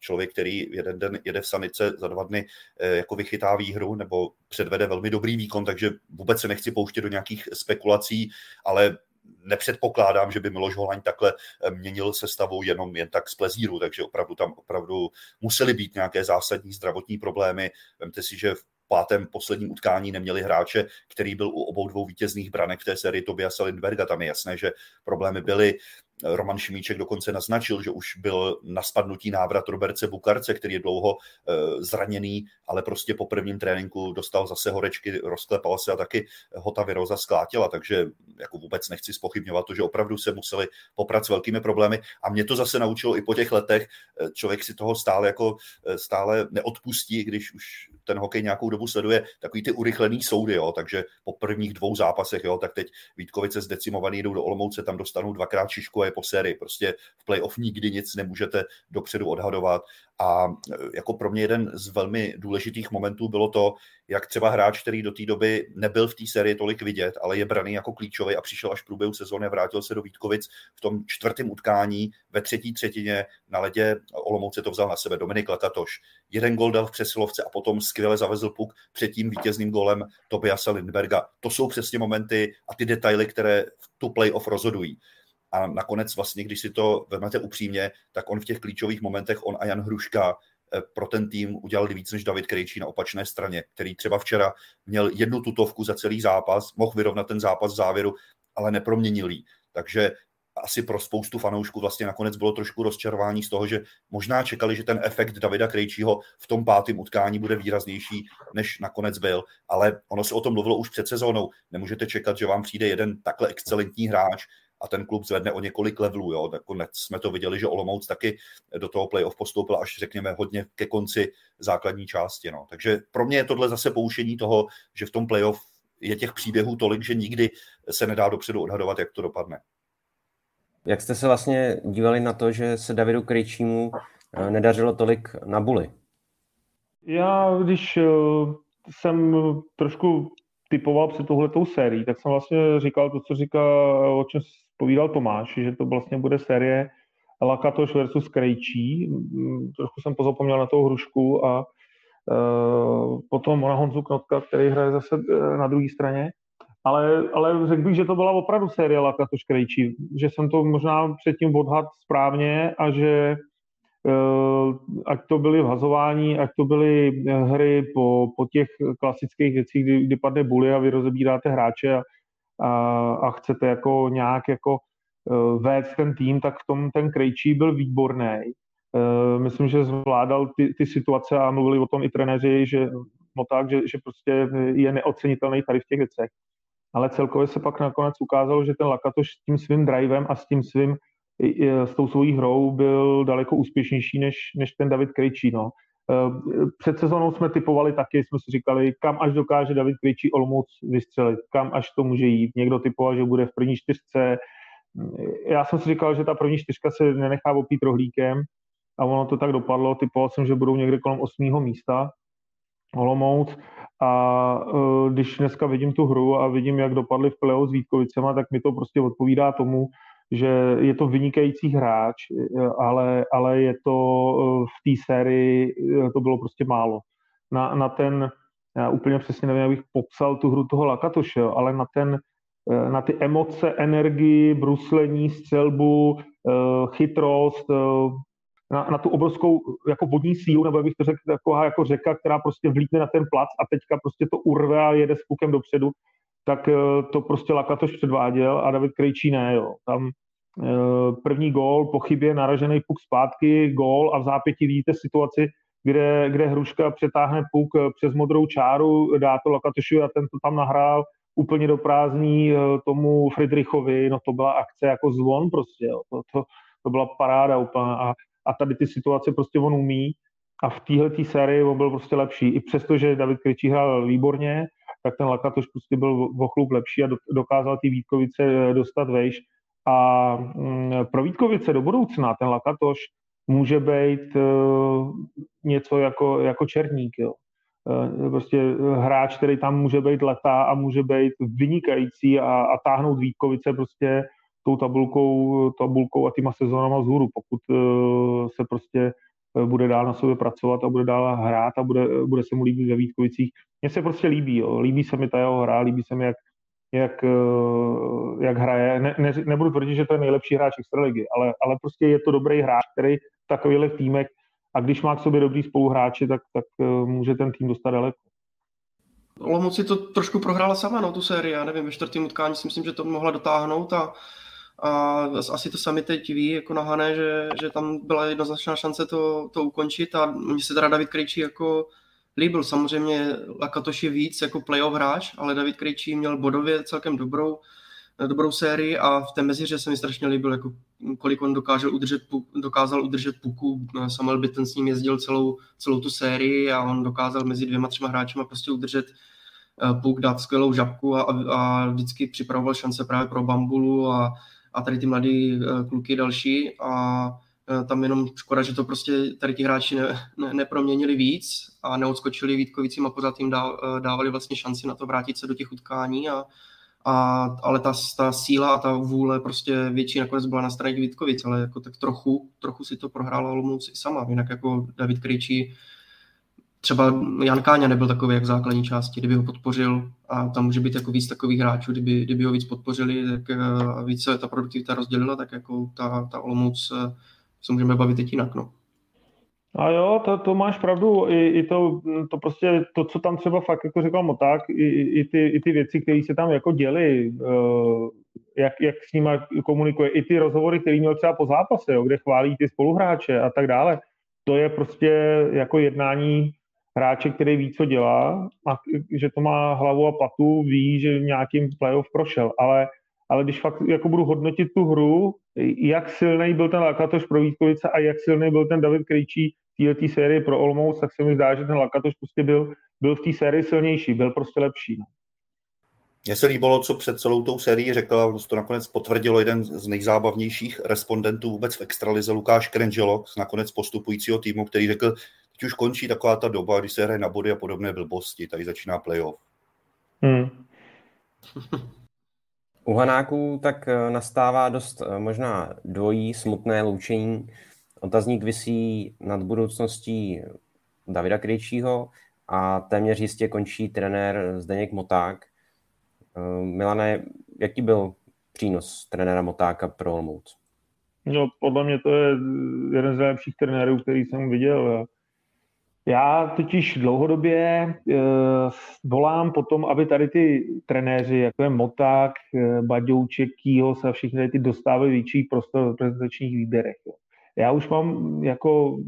člověk, který jeden den jede v sanice, za dva dny eh, jako vychytá výhru nebo předvede velmi dobrý výkon, takže vůbec se nechci pouštět do nějakých spekulací, ale nepředpokládám, že by Miloš Holaň takhle eh, měnil sestavu jenom jen tak z plezíru, takže opravdu tam opravdu musely být nějaké zásadní zdravotní problémy. Vemte si, že v pátém posledním utkání neměli hráče, který byl u obou dvou vítězných branek v té sérii Tobiasa Lindberga. Tam je jasné, že problémy byly. Roman Šimíček dokonce naznačil, že už byl na spadnutí návrat Roberce Bukarce, který je dlouho eh, zraněný, ale prostě po prvním tréninku dostal zase horečky, rozklepal se a taky ho ta viroza sklátila, takže jako vůbec nechci spochybňovat to, že opravdu se museli poprat s velkými problémy. A mě to zase naučilo i po těch letech, eh, člověk si toho stále jako eh, stále neodpustí, když už ten hokej nějakou dobu sleduje, takový ty urychlený soudy, jo, takže po prvních dvou zápasech, jo, tak teď Vítkovice zdecimovaný jdou do Olomouce, tam dostanou dvakrát šišku a je po sérii. Prostě v playoff nikdy nic nemůžete dopředu odhadovat. A e, jako pro mě jeden z velmi důležitých momentů bylo to, jak třeba hráč, který do té doby nebyl v té sérii tolik vidět, ale je braný jako klíčový a přišel až v průběhu sezóny a vrátil se do Vítkovic v tom čtvrtém utkání ve třetí třetině na ledě Olomouce to vzal na sebe Dominik Lakatoš. Jeden gol dal v přesilovce a potom skvěle zavezl puk před tím vítězným golem Tobiasa Lindberga. To jsou přesně momenty a ty detaily, které tu playoff rozhodují. A nakonec vlastně, když si to vezmete upřímně, tak on v těch klíčových momentech, on a Jan Hruška eh, pro ten tým udělali víc než David Krejčí na opačné straně, který třeba včera měl jednu tutovku za celý zápas, mohl vyrovnat ten zápas v závěru, ale neproměnil ji. Takže asi pro spoustu fanoušků vlastně nakonec bylo trošku rozčarování z toho, že možná čekali, že ten efekt Davida Krejčího v tom pátém utkání bude výraznější, než nakonec byl, ale ono se o tom mluvilo už před sezónou. Nemůžete čekat, že vám přijde jeden takhle excelentní hráč, a ten klub zvedne o několik levelů. Jo. Nakonec jsme to viděli, že Olomouc taky do toho playoff postoupil až řekněme hodně ke konci základní části. No. Takže pro mě je tohle zase poušení toho, že v tom playoff je těch příběhů tolik, že nikdy se nedá dopředu odhadovat, jak to dopadne. Jak jste se vlastně dívali na to, že se Davidu Krejčímu eh, nedařilo tolik na buly? Já, když eh, jsem trošku typoval před tohletou sérií, tak jsem vlastně říkal to, co říká, o čem povídal Tomáš, že to vlastně bude série Lakatoš versus Krejčí. Mm, trošku jsem pozapomněl na tou hrušku a uh, potom na Honzu Knotka, který hraje zase e, na druhé straně. Ale, ale řekl bych, že to byla opravdu série Lakatoš Krejčí, že jsem to možná předtím odhad správně a že uh, ať to byly vhazování, ať to byly hry po, po těch klasických věcích, kdy, kdy padne buly a vy rozebíráte hráče a, a, a chcete jako nějak jako uh, vést ten tým, tak v tom ten Krejčí byl výborný. Uh, myslím, že zvládal ty, ty situace a mluvili o tom i trenéři, že no tak, že, že prostě je neocenitelný tady v těch věcech. Ale celkově se pak nakonec ukázalo, že ten Lakatoš s tím svým drivem a s tím svým s tou svojí hrou byl daleko úspěšnější než, než ten David Krejčí. No. Eh, před sezónou jsme typovali taky, jsme si říkali, kam až dokáže David Krejčí Olomouc vystřelit, kam až to může jít. Někdo typoval, že bude v první čtyřce. Já jsem si říkal, že ta první čtyřka se nenechá opít rohlíkem a ono to tak dopadlo. Typoval jsem, že budou někde kolem osmého místa Olomouc a uh, když dneska vidím tu hru a vidím, jak dopadli v playoff s Vítkovicema, tak mi to prostě odpovídá tomu, že je to vynikající hráč, ale, ale je to eh, v té sérii, eh, to bylo prostě málo. Na, na ten, já úplně přesně nevím, abych popsal tu hru toho Lakatoše, ale na ten eh, na ty emoce, energii, bruslení, střelbu, chytrost, na, na tu obrovskou jako vodní sílu, nebo bych to řekl, taková jako řeka, která prostě vlítne na ten plac a teďka prostě to urve a jede s pukem dopředu, tak to prostě Lakatoš předváděl a David Krejčí ne, jo. Tam první gól, po chybě naražený puk zpátky, gól a v zápěti vidíte situaci, kde, kde Hruška přetáhne puk eh, přes modrou čáru, dá to Lakatošu a ten to tam nahrál úplně do prázdní eh, tomu Friedrichovi, no to byla akce jako zvon prostě, jo. To, to, to byla paráda úplně a, a tady ty situace prostě on umí a v téhle sérii on byl prostě lepší. I přesto, že David Kričí hrál výborně, tak ten Lakatoš prostě byl o chlup lepší a dokázal ty Vítkovice eh, dostat vejš. A mm, pro Vítkovice do budoucna ten Lakatoš může být uh, něco jako, jako černík. Jo. Uh, prostě hráč, který tam může být letá a může být vynikající a, a táhnout Vítkovice prostě tou tabulkou, tabulkou a týma sezónama vzhůru, pokud uh, se prostě bude dál na sobě pracovat a bude dál hrát a bude, bude se mu líbit ve Vítkovicích. Mně se prostě líbí, jo. líbí se mi ta jeho hra, líbí se mi, jak, jak, jak hraje. Ne, ne, nebudu tvrdit, že to je nejlepší hráč extraligy, ale, ale prostě je to dobrý hráč, který takovýchhle týmek a když má k sobě dobrý spoluhráči, tak, tak eh, může ten tým dostat daleko. Olomouc si to trošku prohrála sama, no, tu sérii, já nevím, ve čtvrtém utkání si myslím, že to mohla dotáhnout a, a asi to sami teď ví, jako nahané, že, že tam byla jednoznačná šance to, to ukončit a mně se teda David Krejčí jako líbil. Samozřejmě Lakatoš je víc jako playoff hráč, ale David Krejčí měl bodově celkem dobrou, dobrou sérii a v té meziře se mi strašně líbil, jako kolik on dokázal udržet, dokázal udržet puku. Samuel Bitten s ním jezdil celou, celou tu sérii a on dokázal mezi dvěma, třema hráči prostě udržet eh, puk, dát skvělou žabku a, a vždycky připravoval šance právě pro Bambulu a, a tady ty mladý eh, kluky další a eh, tam jenom škoda, že to prostě tady ti hráči ne, ne, neproměnili víc a neodskočili Vítkovicím a pořád jim dávali vlastně šanci na to vrátit se do těch utkání a, a, ale ta, ta síla a ta vůle prostě větší nakonec byla na straně Vítkovic, ale jako tak trochu, trochu si to prohrála Olomouc i sama, jinak jako David Krejčí třeba Jan Káňa nebyl takový jak v základní části, kdyby ho podpořil a tam může být jako víc takových hráčů, kdyby, kdyby ho víc podpořili tak eh, a víc se ta produktivita rozdělila, tak jako ta, ta Olomouc eh, se můžeme bavit teď jinak. No. A jo, to, to máš pravdu. I, i to, to prostě, to, co tam třeba fakt, jako říkal Moták, i, i, ty, i ty věci, které se tam jako děly, uh, jak, jak s nimi komunikuje, i ty rozhovory, které měl třeba po zápase, jo, kde chválí ty spoluhráče a tak dále, to je prostě jako jednání hráče, který ví, co dělá a že to má hlavu a patu, ví, že nějakým playoff prošel, ale ale když fakt jako budu hodnotit tu hru, jak silný byl ten Lakatoš pro Vítkovice a jak silný byl ten David Krejčí této sérii pro Olomouc, tak se mi zdá, že ten Lakatoš prostě byl, byl v té sérii silnější, byl prostě lepší. No. Mně se líbilo, co před celou tou sérií řekl, a to nakonec potvrdilo jeden z nejzábavnějších respondentů vůbec v extralize, Lukáš Krengelo, z nakonec postupujícího týmu, který řekl, teď už končí taková ta doba, kdy se hraje na body a podobné blbosti, tady začíná playoff. Hmm. [laughs] U Hanáků tak eh, nastává dost eh, možná dvojí smutné loučení Otazník visí nad budoucností Davida Krejčího a téměř jistě končí trenér Zdeněk Moták. Eh, Milane, jaký byl přínos trenéra Motáka pro Olmouc? No, podle mě to je jeden z nejlepších trenérů, který jsem viděl. Já totiž dlouhodobě e, volám potom, aby tady ty trenéři, jako je Moták, e, Baďouček, Kýhos a všichni ty dostávají větší prostor v prezentačních výběrech. Jo já už mám jako,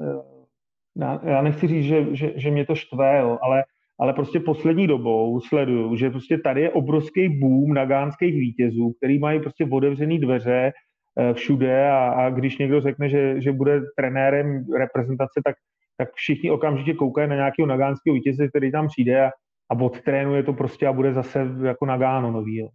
eh, já nechci říct, že, že, že mě to štve, jo, ale, ale prostě poslední dobou sleduju, že prostě tady je obrovský boom nagánských vítězů, který mají prostě otevřený dveře eh, všude a, a když někdo řekne, že, že bude trenérem reprezentace, tak, tak všichni okamžitě koukají na nějakého nagánského vítěze, který tam přijde a, a odtrénuje to prostě a bude zase jako nagáno nový. Jo.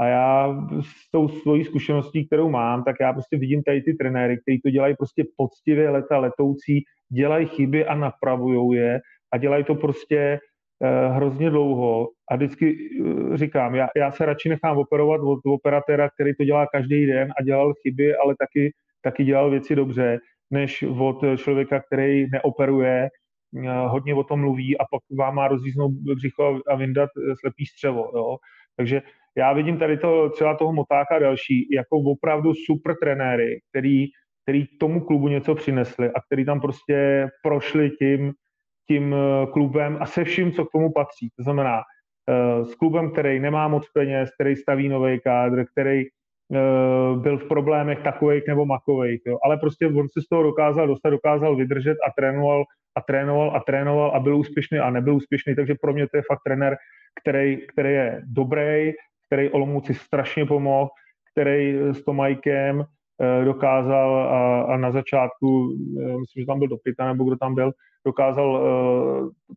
A já s tou svojí zkušeností, kterou mám, tak já prostě vidím tady ty trenéry, kteří to dělají prostě poctivě leta letoucí, dělají chyby a napravují je a dělají to prostě uh, hrozně dlouho. A vždycky uh, říkám, já, já se radši nechám operovat od operatéra, který to dělá každý den a dělal chyby, ale taky, taky dělal věci dobře, než od člověka, který neoperuje, uh, hodně o tom mluví a pak vám má rozjíznout břicho a vyndat slepý střevo. Jo? Takže já vidím tady to, třeba toho Motáka a další jako opravdu super trenéry, který, který tomu klubu něco přinesli a který tam prostě prošli tím, tím eh, klubem a se vším, co k tomu patří. To znamená, eh, s klubem, který nemá moc peněz, který staví nový kádr, který eh, byl v problémech takových nebo makových, jo. ale prostě on se z toho dokázal dostat, dokázal vydržet a trénoval a trénoval a trénoval a byl úspěšný a nebyl úspěšný, takže pro mě to je fakt trenér, který, který je dobrý, který Olomouci strašně pomohl, který s Tomajkem dokázal a, a na začátku, myslím, že tam byl do Pita, nebo kdo tam byl, dokázal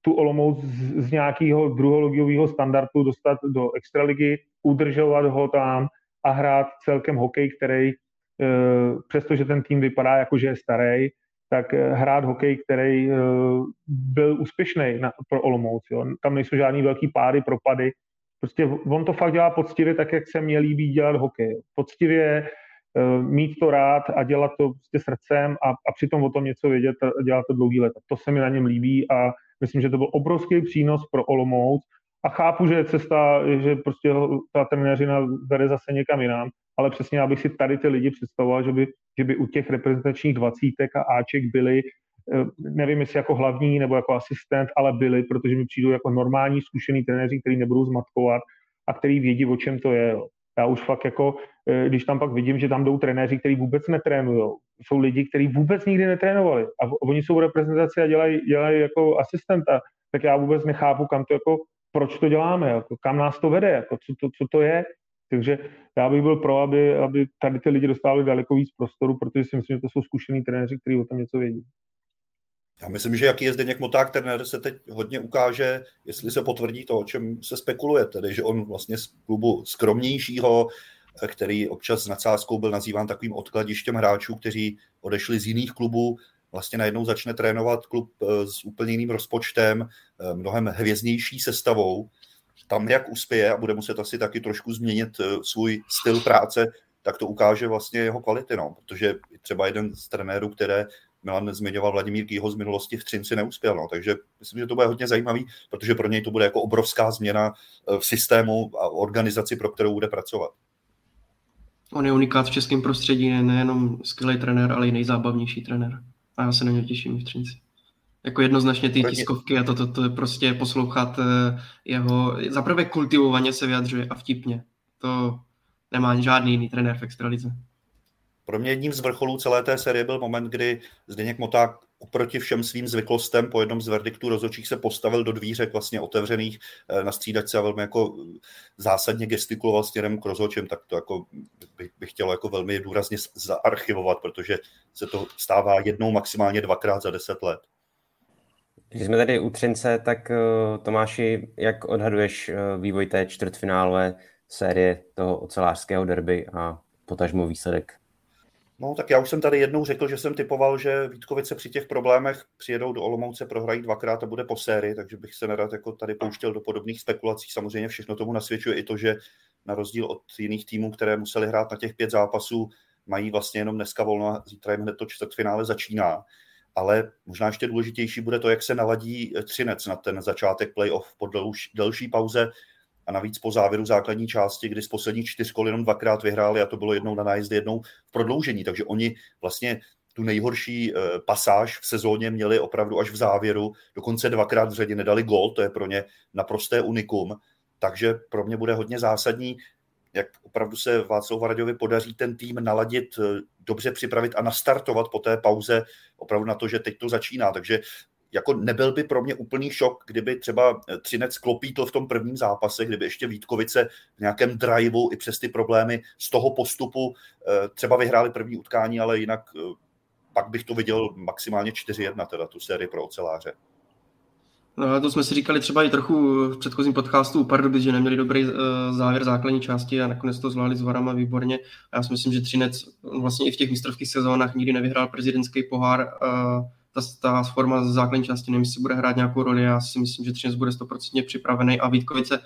tu Olomouc z, z nějakého druhologiového standardu dostat do extraligy, udržovat ho tam a hrát celkem hokej, který, uh, přestože ten tým vypadá jako, že je starý, tak uh, hrát hokej, který uh, byl úspěšný pro Olomouc. Jo. Tam nejsou žádný velký pády, propady. Prostě on to fakt dělá poctivě tak, jak se mě líbí dělat hokej. Poctivě Eh, mít to rád a dělat to prostě srdcem a, a přitom o tom něco vědět a dělat to dlouhý let. To se mi na něm líbí a myslím, že to byl obrovský přínos pro Olomouc a chápu, že je cesta, že prostě ta trenéřina vede zase někam jinam, ale přesně abych si tady ty lidi představoval, že by, že by u těch reprezentačních dvacítek a Aček byli, eh, nevím jestli jako hlavní nebo jako asistent, ale byli, protože mi přijdou jako normální zkušený trenéři, kteří nebudou zmatkovat a který vědí, o čem to je. Já už fakt jako, eh, když tam pak vidím, že tam jdou trenéři, kteří vůbec netrénují, jsou lidi, kteří vůbec nikdy netrénovali a oni jsou v reprezentaci a dělají, dělají jako asistenta, tak já vůbec nechápu, kam to jako, proč to děláme, jako, kam nás to vede, jako, co, to, co to je. Takže já bych byl pro, aby, aby tady ty lidi dostávali daleko víc prostoru, protože si myslím, že to jsou zkušený trenéři, kteří o tom něco vědí. Já myslím, že jaký je Zdeněk Moták trenér, se teď hodně ukáže, jestli se potvrdí to, o čem se spekuluje, tedy že on vlastně z klubu skromnějšího, který občas s nadsázkou byl nazýván takovým odkladištěm hráčů, kteří odešli z jiných klubů, vlastně najednou začne trénovat klub eh, s úplně jiným rozpočtem, mnohem hvězdnější sestavou. Tam, jak uspěje a bude muset asi taky trošku změnit eh, svůj styl práce, tak to ukáže vlastně jeho kvality, no. protože třeba jeden z trenérů, které Milan zmiňoval Vladimír Kýho z minulosti v Třinci neuspěl. No. Takže myslím, že to bude hodně zajímavý, protože pro něj to bude jako obrovská změna eh, v systému a organizaci, pro kterou bude pracovat. On je unikát v českém prostředí, nejenom skvělý trenér, ale i nejzábavnější trenér. A já se na něj těším v Třinci. Jako jednoznačně ty tiskovky a to, to, to je prostě poslouchat eh, jeho, zaprvé kultivovaně se vyjadřuje a vtipně. To nemá žádný jiný trenér v extralize. Pro mě jedním z vrcholů celé té série byl moment, kdy Zdeněk Moták oproti všem svým zvyklostem po jednom z verdiktů rozhodčích se postavil do dvířek vlastně otevřených eh, na střídačce a velmi jako zásadně gestikuloval směrem k rozhodčím, tak to jako bych, bych chtěl jako velmi důrazně zaarchivovat, protože se to stává jednou maximálně dvakrát za deset let. Když jsme tady u Třince, tak eh, Tomáši, jak odhaduješ eh, vývoj té čtvrtfinálové série toho ocelářského derby a potažmo výsledek No, tak já už jsem tady jednou řekl, že jsem typoval, že Vítkovice při těch problémech přijedou do Olomouce, prohrají dvakrát a bude po sérii, takže bych se nerad jako tady pouštěl do podobných spekulací. Samozřejmě všechno tomu nasvědčuje i to, že na rozdíl od jiných týmů, které museli hrát na těch pět zápasů, mají vlastně jenom dneska volno a zítra jim hned to čtvrtfinále začíná. Ale možná ještě důležitější bude to, jak se naladí Třinec na ten začátek playoff po delší pauze. A navíc po závěru základní části, kdy z posledních čtyř kol jenom dvakrát vyhráli a to bylo jednou na nájezdy, jednou v prodloužení. Takže oni vlastně tu nejhorší eh, pasáž v sezóně měli opravdu až v závěru, dokonce dvakrát v řadě nedali gol, to je pro ně naprosté unikum, takže pro mě bude hodně zásadní, jak opravdu se Václavu Varaďovi podaří ten tým naladit, eh, dobře připravit a nastartovat po té pauze opravdu na to, že teď to začíná. Takže jako nebyl by pro mě úplný šok, kdyby třeba eh, Třinec klopítl v tom prvním zápase, kdyby ještě Vítkovice v nějakém driveu i přes ty problémy z toho postupu eh, třeba vyhráli první utkání, ale jinak pak bych to viděl maximálně 4-1, teda tu sérii pro oceláře. No, to jsme si říkali třeba i trochu v předchozím podcastu u Pardubic, že neměli dobrý uh, závěr základní části a nakonec to zvládli s Varama výborně. Já si myslím, že Třinec vlastně i v těch mistrovských sezónách nikdy nevyhrál prezidentský pohár. Uh, ta, ta forma základní části nevím, jestli bude hrát nějakou roli. Já si myslím, že Třinec bude 100% připravený a Vítkovice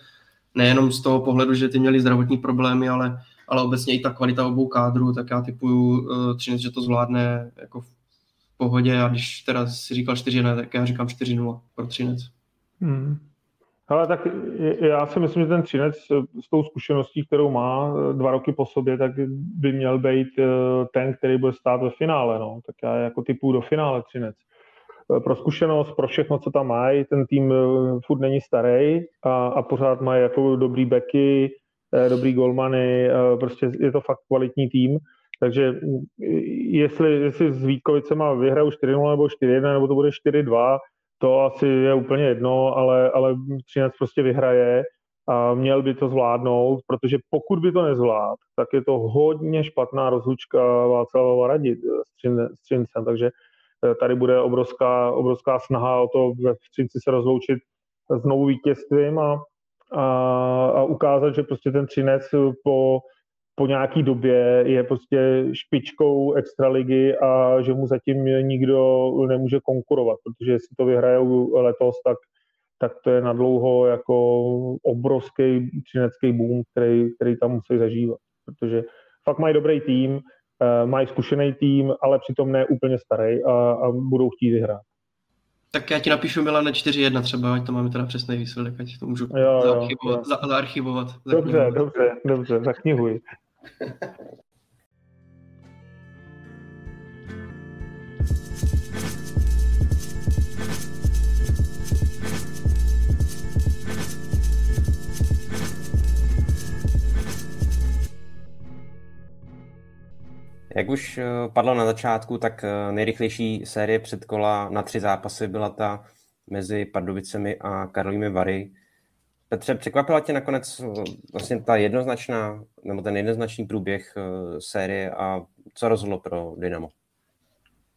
nejenom z toho pohledu, že ty měli zdravotní problémy, ale, ale obecně i ta kvalita obou kádrů, tak já typuju uh, Třinec, že to zvládne jako v pohodě a když teda si říkal 4 tak já říkám 4-0 pro Třinec. Hmm. Ale tak já si myslím, že ten Třinec s tou zkušeností, kterou má dva roky po sobě, tak by měl být ten, který bude stát ve finále. No. Tak já jako typu do finále Třinec. Pro zkušenost, pro všechno, co tam mají, ten tým furt není starý a, a pořád mají jako dobrý beky, dobrý golmany, prostě je to fakt kvalitní tým. Takže jestli, jestli s Vítkovicema vyhrajou 4-0 nebo 4-1, nebo to bude 4-2, to asi je úplně jedno, ale, ale Třinec prostě vyhraje a měl by to zvládnout, protože pokud by to nezvlád, tak je to hodně špatná rozlučka Václava Radit s Třincem, takže eh, tady bude obrovská, obrovská snaha o to ve Třinci se rozloučit znovu vítězstvím a, a, a ukázat, že prostě ten Třinec po po nějaký době je prostě špičkou extraligy a že mu zatím nikdo nemůže konkurovat, protože jestli to vyhrajou letos, tak, tak to je nadlouho jako obrovský třinecký boom, který, který tam musí zažívat, protože fakt mají dobrý tým, eh, mají zkušený tým, ale přitom ne úplně starý a, a budou chtít vyhrát. Tak já ti napíšu Milane 4-1 třeba, ať to máme teda přesný výsledek, ať to můžu jo, zaarchivovat. Jo, Za, zaarchivovat dobře, dobře, dobře, zaknihuj. Jak už eh, padlo na začátku, tak eh, nejrychlejší série předkola na tři zápasy byla ta mezi Pardubicemi a Karolími Vary. Petře, překvapila tě nakonec eh, vlastně ta jednoznačná, nebo ten jednoznačný průběh uh, série a co rozhodlo pro Dynamo?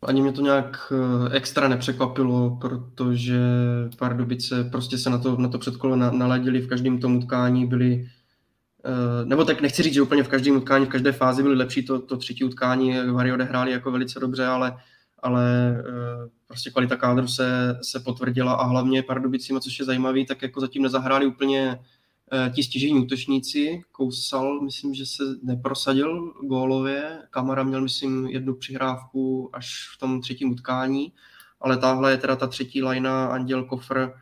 Ani mě to nějak eh, extra nepřekvapilo, protože Pardubice prostě se na to, na to předkolo naladili v každém tom utkání, byli nebo tak nechci říct, že úplně v každém utkání, v každé fázi byli lepší, to, to třetí utkání Vary odehráli jako velice dobře, ale ale eh, prostě kvalita kádru se, se potvrdila a hlavně Pardubicima, což je zajímavý, tak jako zatím nezahráli úplně eh, ti stěžení útočníci. Kousal, myslím, že se neprosadil gólově. Kamara měl, myslím, jednu přihrávku až v tom třetím utkání, ale tahle je teda ta třetí lajna, Anděl, Kofr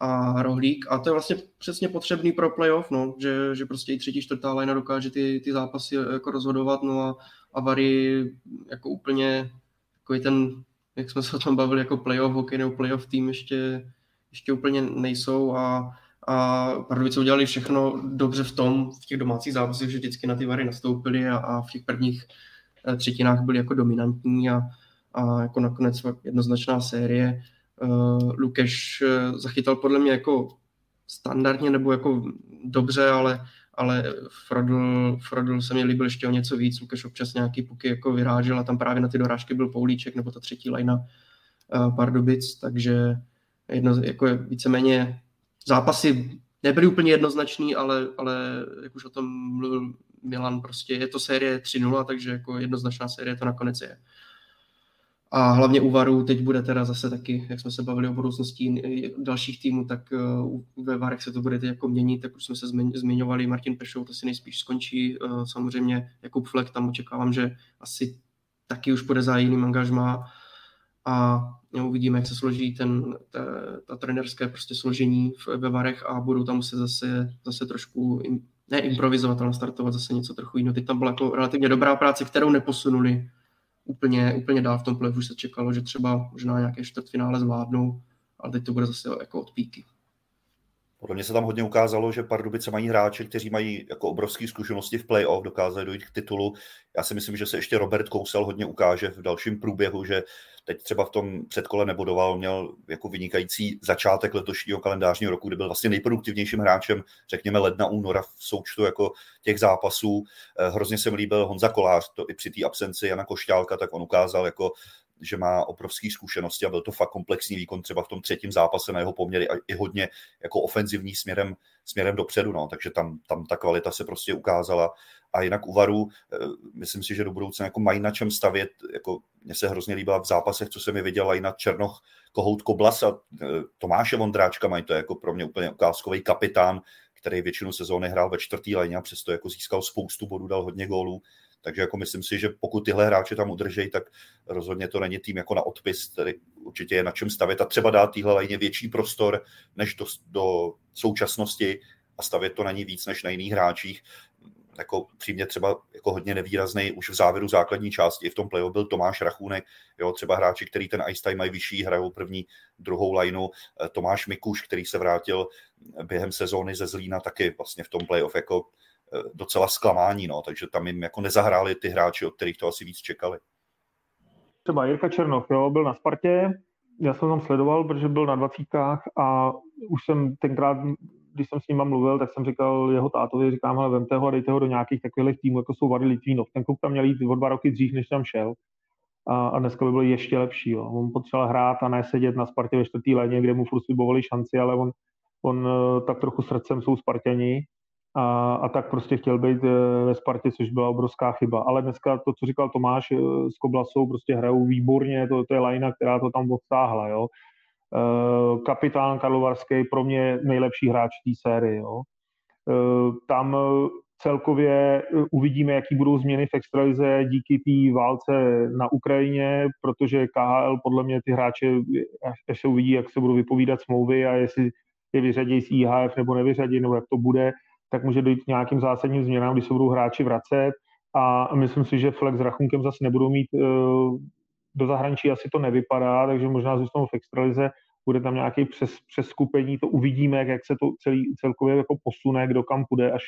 a Rohlík. A to je vlastně přesně potřebný pro playoff, no, že, že prostě i třetí, čtvrtá lajna dokáže ty, ty zápasy jako rozhodovat, no a, a Vary jako úplně takový ten, jak jsme se o tom bavili, jako playoff hokej nebo playoff tým ještě, ještě úplně nejsou a, a Pardubice udělali všechno dobře v tom, v těch domácích zápasech, že vždycky na ty vary nastoupili a, a v těch prvních eh, třetinách byli jako dominantní a, a jako nakonec jednoznačná série. Uh, Lukeš eh, zachytal podle mě jako standardně nebo jako dobře, ale ale Frodl, Frodl se mi líbil ještě o něco víc, Lukáš občas nějaký puky jako vyrážel a tam právě na ty dorážky byl Poulíček nebo ta třetí lajna uh, Pardubic, takže jedno, jako víceméně zápasy nebyly úplně jednoznačný, ale, ale jak už o tom mluvil Milan, prostě je to série 3-0, takže jako jednoznačná série to nakonec je. A hlavně u Varu teď bude teda zase taky, jak jsme se bavili o budoucnosti dalších týmů, tak eh, ve Varech se to bude teď jako měnit, tak už jsme se zmiňovali, Martin Pešou, to si nejspíš skončí, eh, samozřejmě Jakub Flek, tam očekávám, že asi taky už bude za jiným angažmá a uvidíme, jak se složí ten, ta, ta trenerské prostě složení ve Varech a budou tam muset zase, zase trošku ne improvizovat, ale startovat zase něco trochu jiného. Teď tam byla jako relativně dobrá práce, kterou neposunuli úplně, úplně dál v tom playoff už se čekalo, že třeba možná nějaké čtvrtfinále zvládnou, ale teď to bude zase jako od píky. Podle mě se tam hodně ukázalo, že Pardubice mají hráče, kteří mají jako obrovské zkušenosti v playoff, dokázali dojít k titulu. Já si myslím, že se ještě Robert Kousel hodně ukáže v dalším průběhu, že teď třeba v tom předkole nebodoval, měl jako vynikající začátek letošního kalendářního roku, kdy byl vlastně nejproduktivnějším hráčem, řekněme ledna, února v součtu jako těch zápasů. Eh, hrozně se mi líbil Honza Kolář, to i při té absenci Jana Košťálka, tak on ukázal jako že má obrovské zkušenosti a byl to fakt komplexní výkon třeba v tom třetím zápase na jeho poměry a i hodně jako ofenzivní směrem, směrem dopředu, no. takže tam, tam ta kvalita se prostě ukázala a jinak u Varu, eh, myslím si, že do budoucna jako mají na čem stavět, jako mně se hrozně líbila v zápasech, co se mi viděla i na Černoch, Kohout Koblas a eh, Tomáše Vondráčka mají to jako pro mě úplně ukázkový kapitán, který většinu sezóny hrál ve čtvrtý léně a přesto jako získal spoustu bodů, dal hodně gólů. Takže jako myslím si, že pokud tyhle hráče tam udržejí, tak rozhodně to není tým jako na odpis, který určitě je na čem stavět a třeba dát téhle lajně větší prostor než do, do současnosti a stavět to na ní víc než na jiných hráčích. Jako přímě třeba jako hodně nevýrazný už v závěru základní části. I v tom playoff byl Tomáš Rachůnek, jo, třeba hráči, který ten ice time mají vyšší, hrajou první, druhou lineu. Tomáš Mikuš, který se vrátil během sezóny ze Zlína, taky vlastně v tom playoff jako docela zklamání, no, takže tam jim jako nezahráli ty hráči, od kterých to asi víc čekali. Třeba Jirka Černoch, jo, byl na Spartě, já jsem tam sledoval, protože byl na dvacítkách a už jsem tenkrát, když jsem s ním mluvil, tak jsem říkal jeho tátovi, říkám, ale vemte ho a dejte ho do nějakých takových týmů, jako jsou Vary Litvínov. Ten kluk tam měl jít o dva roky dřív, než tam šel. A, a dneska by byl ještě lepší. Jo. On potřeboval hrát a ne sedět na Spartě ve čtvrtý léně, kde mu furt šanci, ale on, on eh, tak trochu srdcem jsou Spartěni a, a tak prostě chtěl být eh, ve Spartě, což byla obrovská chyba. Ale dneska to, co říkal Tomáš eh, s Koblasou, prostě hrajou výborně, to, to je lajna, která to tam odtáhla, jo. Eh, kapitán Karlovarský pro mě nejlepší hráč té série, jo. Tam celkově uvidíme, jaký budou změny v extralize díky té válce na Ukrajině, protože KHL podle mě ty hráče, až se uvidí, jak se budou vypovídat smlouvy a jestli je vyřadí z IHF nebo nevyřadí, nebo jak to bude, tak může dojít k nějakým zásadním změnám, když se budou hráči vracet. A myslím si, že Flex s Rachunkem zase nebudou mít uh, do zahraničí asi to nevypadá, takže možná zůstanou v extralize, bude tam nějaký přes, přeskupení, to uvidíme, jak, se to celý, celkově jako posune, kdo kam půjde, až,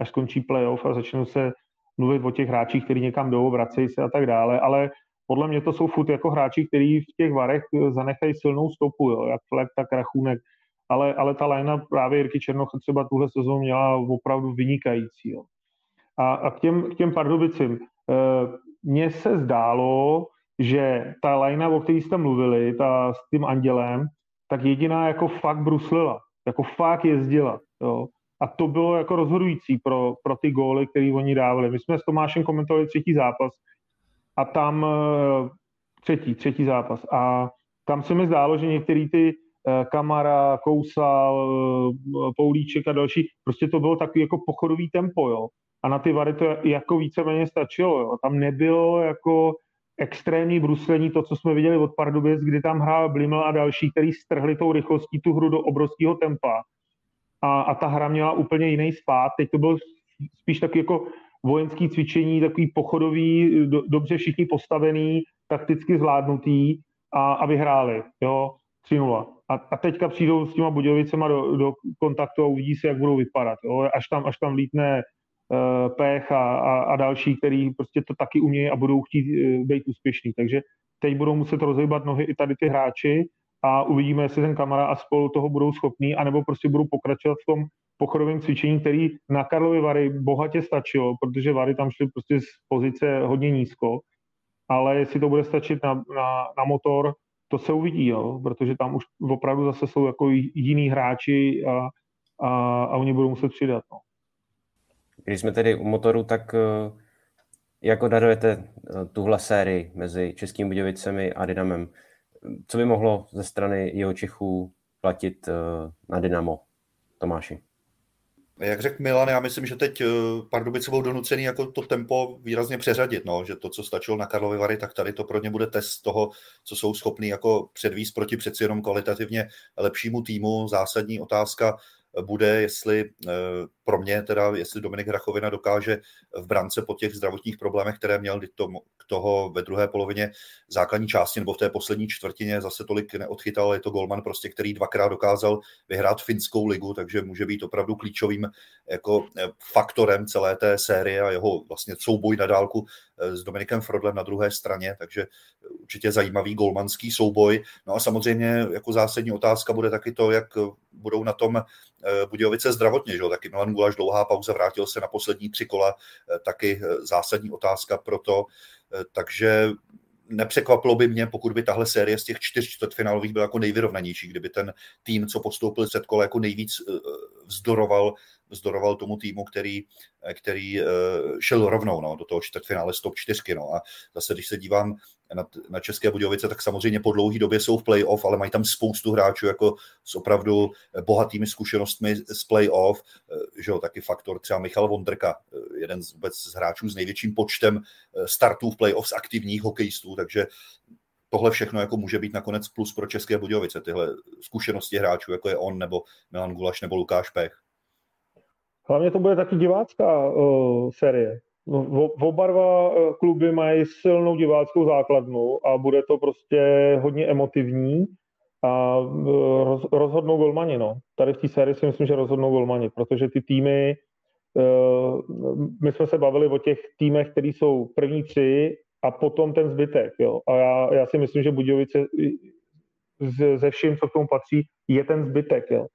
až skončí playoff a začnou se mluvit o těch hráčích, kteří někam jdou, vracejí se a tak dále, ale podle mě to jsou furt jako hráči, kteří v těch varech zanechají silnou stopu, jo, jak Fleck, tak Rachunek, ale, ale ta lajna právě Jirky Černocha třeba tuhle sezónu měla opravdu vynikající. Jo. A, a k, těm, k těm Pardubicím. E, mně se zdálo, že ta lajna, o které jste mluvili, ta s tím Andělem, tak jediná jako fakt bruslila, jako fakt jezdila. Jo. A to bylo jako rozhodující pro, pro ty góly, které oni dávali. My jsme s Tomášem komentovali třetí zápas a tam e, třetí, třetí zápas. A tam se mi zdálo, že některý ty Kamara, Kousal, eh, Poulíček a další, prostě to bylo takový jako pochodový tempo, jo. A na ty vary to jako víceméně stačilo, jo. Tam nebylo jako extrémní bruslení, to, co jsme viděli od Pardubic, kdy tam hrál Blimel a další, který strhli tou rychlostí tu hru do obrovského tempa. A, a ta hra měla úplně jiný spát. Teď to bylo spíš taky jako vojenský cvičení, takový pochodový, do, dobře všichni postavený, takticky zvládnutý a, a vyhráli. Jo. 3-0. A, a teďka přijdou s těma Budějovicema do, do kontaktu a uvidí si, jak budou vypadat. Jo? Až, tam, až tam lítne uh, Pech a, a, a další, který prostě to taky umějí a budou chtít uh, být úspěšní. Takže teď budou muset rozhýbat nohy i tady ty hráči a uvidíme, jestli ten kamera a spolu toho budou schopní, anebo prostě budou pokračovat v tom pochodovém cvičení, který na Karlovy Vary bohatě stačilo, protože Vary tam šly prostě z pozice hodně nízko, ale jestli to bude stačit na, na, na motor, to se uvidí, jo, protože tam už opravdu zase jsou jako jiní hráči a, a, a oni budou muset přidat. No. Když jsme tedy u motoru, tak eh, jak odhadujete eh, tuhle sérii mezi Českými Budějovicemi a Dynamem? Co by mohlo ze strany jeho Čechů platit eh, na Dynamo, Tomáši? Jak řekl Milan, já myslím, že teď eh, Pardubice budou donucený jako to tempo výrazně přeřadit, no, že to, co stačilo na Karlovy Vary, tak tady to pro ně bude test toho, co jsou schopní jako předvíst proti přeci jenom kvalitativně lepšímu týmu. Zásadní otázka bude, jestli eh, pro mě teda, jestli Dominik Hrachovina dokáže v brance po těch zdravotních problémech, které měl to, toho ve druhé polovině základní části nebo v té poslední čtvrtině zase tolik neodchytal. Je to golman prostě, který dvakrát dokázal vyhrát finskou ligu, takže může být opravdu klíčovým jako eh, faktorem celé té série a jeho vlastně souboj na dálku s Dominikem Frodlem na druhé straně, takže určitě zajímavý golmanský souboj. No a samozřejmě jako zásadní otázka bude taky to, jak budou na tom Budějovice zdravotně, že? taky Milan Gulaš dlouhá pauza, vrátil se na poslední tři kola, eh, taky eh, zásadní otázka pro to. Eh, takže nepřekvapilo by mě, pokud by tahle série z těch čtyř čtvrtfinálových byla jako nejvyrovnanější, kdyby ten tým, co postoupil před kole, jako nejvíc vzdoroval vzdoroval tomu týmu, který, který eh, šel rovnou no, do toho čtvrtfinále stop 4. No. A zase, když se dívám na, na České Budějovice, tak samozřejmě po dlouhé době jsou v playoff, ale mají tam spoustu hráčů jako s opravdu bohatými zkušenostmi z playoff, eh, že jo, taky faktor třeba Michal Vondrka, eh, jeden z, vůbec z hráčů s největším počtem startů v playoff z aktivních hokejistů, takže tohle všechno jako může být nakonec plus pro České Budějovice, tyhle zkušenosti hráčů, jako je on, nebo Milan Gulaš, nebo Lukáš Pech. Hlavně to bude taky divácká uh, série. No, oba dva kluby mají silnou diváckou základnu a bude to prostě hodně emotivní a roz, rozhodnou golmani. No. Tady v té sérii si myslím, že rozhodnou golmani, protože ty týmy, my jsme se bavili o těch týmech, které jsou první tři a potom ten zbytek. Jo. A já, já si myslím, že Budějovice ze vším, co k tomu patří, je ten zbytek. Jo.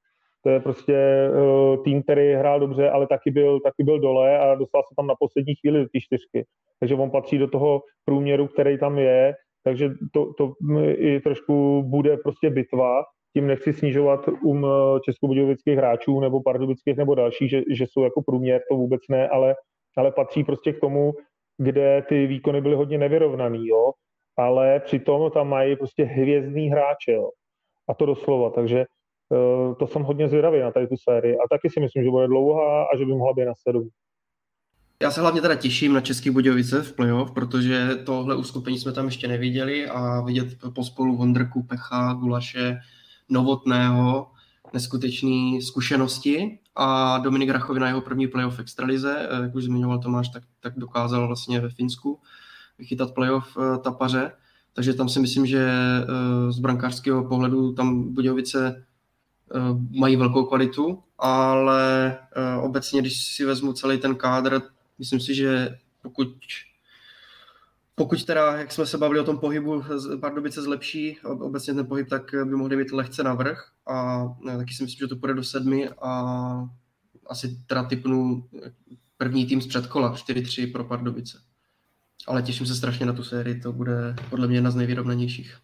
To je prostě uh, tým, který hrál dobře, ale taky byl, taky byl dole a dostal se tam na poslední chvíli do té čtyřky. Takže on patří do toho průměru, který tam je, takže to, to i trošku bude prostě bitva. Tím nechci snižovat um českobudějovických hráčů nebo pardubických nebo dalších, že, že jsou jako průměr, to vůbec ne, ale, ale patří prostě k tomu, kde ty výkony byly hodně nevyrovnaný, jo. Ale přitom tam mají prostě hvězdný hráče, jo. A to doslova, takže to jsem hodně zvědavý na tady tu sérii a taky si myslím, že bude dlouhá a že by mohla být na sedm. Já se hlavně teda těším na Český Budějovice v playoff, protože tohle uskupení jsme tam ještě neviděli a vidět pospolu Vondrku, Pecha, Gulaše, Novotného, neskutečné zkušenosti a Dominik Rachovina jeho první playoff extralize, eh, jak už zmiňoval Tomáš, tak, tak dokázal vlastně ve Finsku vychytat playoff eh, tapaře, takže tam si myslím, že eh, z brankářského pohledu tam Budějovice mají velkou kvalitu, ale obecně, když si vezmu celý ten kádr, myslím si, že pokud pokud teda, jak jsme se bavili o tom pohybu, Pardubice zlepší obecně ten pohyb, tak by mohli být lehce navrh a taky si myslím, že to půjde do sedmi a asi teda typnu první tým z předkola, 4-3 pro Pardubice. Ale těším se strašně na tu sérii, to bude podle mě jedna z nejvyrovnanějších.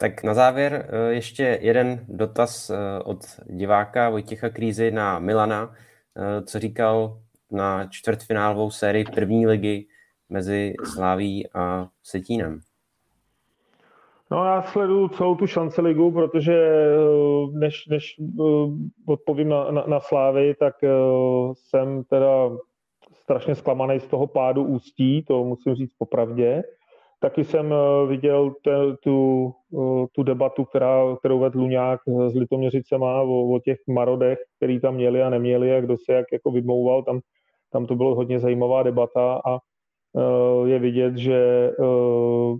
Tak na závěr eh, ještě jeden dotaz eh, od diváka Vojtěcha Krízy na Milana, eh, co říkal na čtvrtfinálovou sérii první ligy mezi Sláví a Setínem? No já sleduju celou tu šance ligu, protože než, než odpovím na, na, na Slávy, tak jsem teda strašně zklamaný z toho pádu ústí, to musím říct popravdě. Taky jsem viděl te, tu, tu debatu, která, kterou vedl Luňák s Litoměřicema o, o těch marodech, který tam měli a neměli a kdo se jak jako vymlouval. Tam, tam to bylo hodně zajímavá debata a Eh, je vidět, že eh,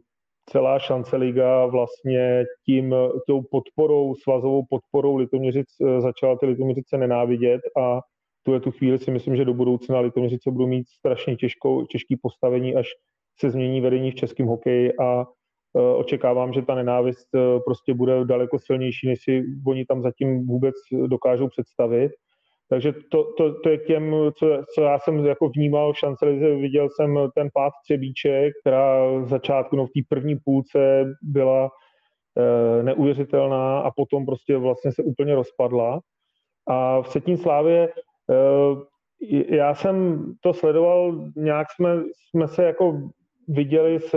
celá šance liga vlastně tím, tou podporou, svazovou podporou Litoměřic eh, začala ty Litoměřice nenávidět a tu tu chvíli si myslím, že do budoucna Litoměřice budou mít strašně těžkou, těžký postavení, až se změní vedení v českém hokeji a očekávám, že ta nenávist prostě bude daleko silnější, než si oni tam zatím vůbec dokážou představit. Takže to, to, to je těm, co, co já jsem jako vnímal v šancelize, viděl jsem ten pád Třebíček, která v začátku, no v té první půlce byla e, neuvěřitelná a potom prostě vlastně se úplně rozpadla. A v Setín Slávě e, já jsem to sledoval, nějak jsme, jsme se jako viděli s,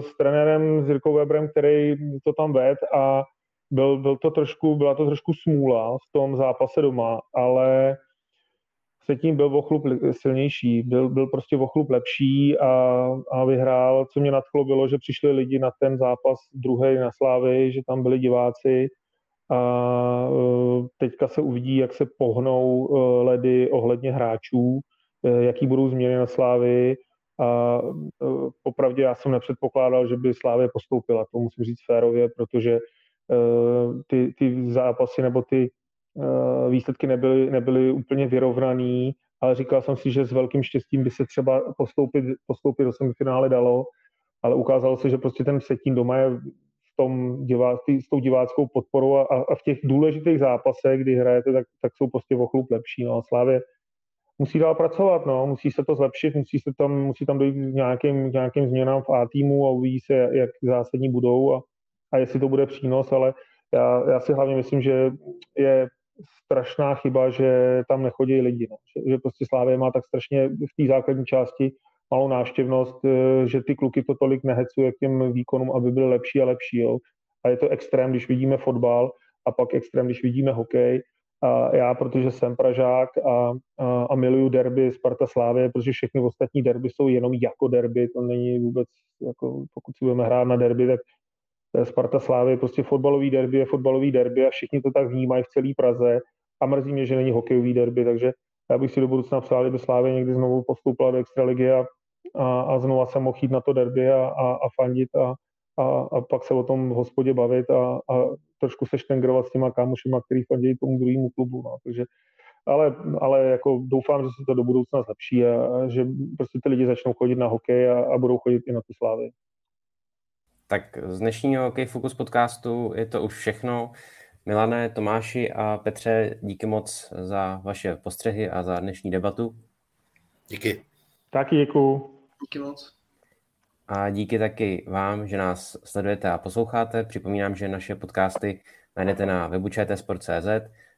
s trenérem s Jirkou který to tam ved a byl, byl to trošku, byla to trošku smůla v tom zápase doma, ale se tím byl vochlup silnější, byl, byl prostě vochlup lepší a, a vyhrál. Co mě nadchlo bylo, že přišli lidi na ten zápas druhý na Slávy, že tam byli diváci a e, teďka se uvidí, jak se pohnou e, ledy ohledně hráčů, e, jaký budou změny na Slávy a popravdě já jsem nepředpokládal, že by Slávě postoupila, to musím říct férově, protože Eh, ty, ty zápasy nebo ty eh, výsledky nebyly, nebyly úplně vyrovnaný, ale říkal jsem si, že s velkým štěstím by se třeba postoupit, postoupit do semifinále dalo, ale ukázalo se, že prostě ten Vsetín doma je v tom divá, s tou diváckou podporou a, a v těch důležitých zápasech, kdy hrajete, tak, tak jsou prostě o chlup lepší. No. Slávě musí dál pracovat, no. musí se to zlepšit, musí, se tam, musí tam dojít k nějakým, nějakým změnám v A týmu a uvidí se, jak zásadní budou a, a jestli to bude přínos, ale já, já si hlavně myslím, že je strašná chyba, že tam nechodí lidi. No. Že, že prostě Slávě má tak strašně v té základní části malou návštěvnost, eh, že ty kluky to tolik nehecuje k těm výkonům, aby byly lepší a lepší. Jo. A je to extrém, když vidíme fotbal a pak extrém, když vidíme hokej. A já, protože jsem Pražák a, a, a miluju derby Sparta Slávě, protože všechny ostatní derby jsou jenom jako derby, to není vůbec, jako, pokud si budeme hrát na derby, tak Sparta Slávy je prostě fotbalový derby, je fotbalový derby a všichni to tak vnímají v celé Praze. A mrzí mě, že není hokejový derby, takže já bych si do budoucna přál, kdyby Slávě někdy znovu postoupila do extraligy a, a, a znovu jsem mohl jít na to derby a, a, a fandit a, a, a pak se o tom v hospodě bavit a, a trošku se štengrovat s těma kámošima, který fandí tomu druhému klubu. No. Takže, ale, ale jako doufám, že se to do budoucna zlepší a, a že prostě ty lidi začnou chodit na hokej a, a budou chodit i na tu slávy. Tak z dnešního Hokej Focus podcastu je to už všechno. Milané, Tomáši a Petře, díky moc za vaše postřehy a za dnešní debatu. Díky. Taky děkuju. Díky moc. A díky taky vám, že nás sledujete a posloucháte. Připomínám, že naše podcasty najdete na webu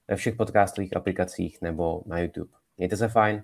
ve všech podcastových aplikacích nebo na YouTube. Mějte se fajn.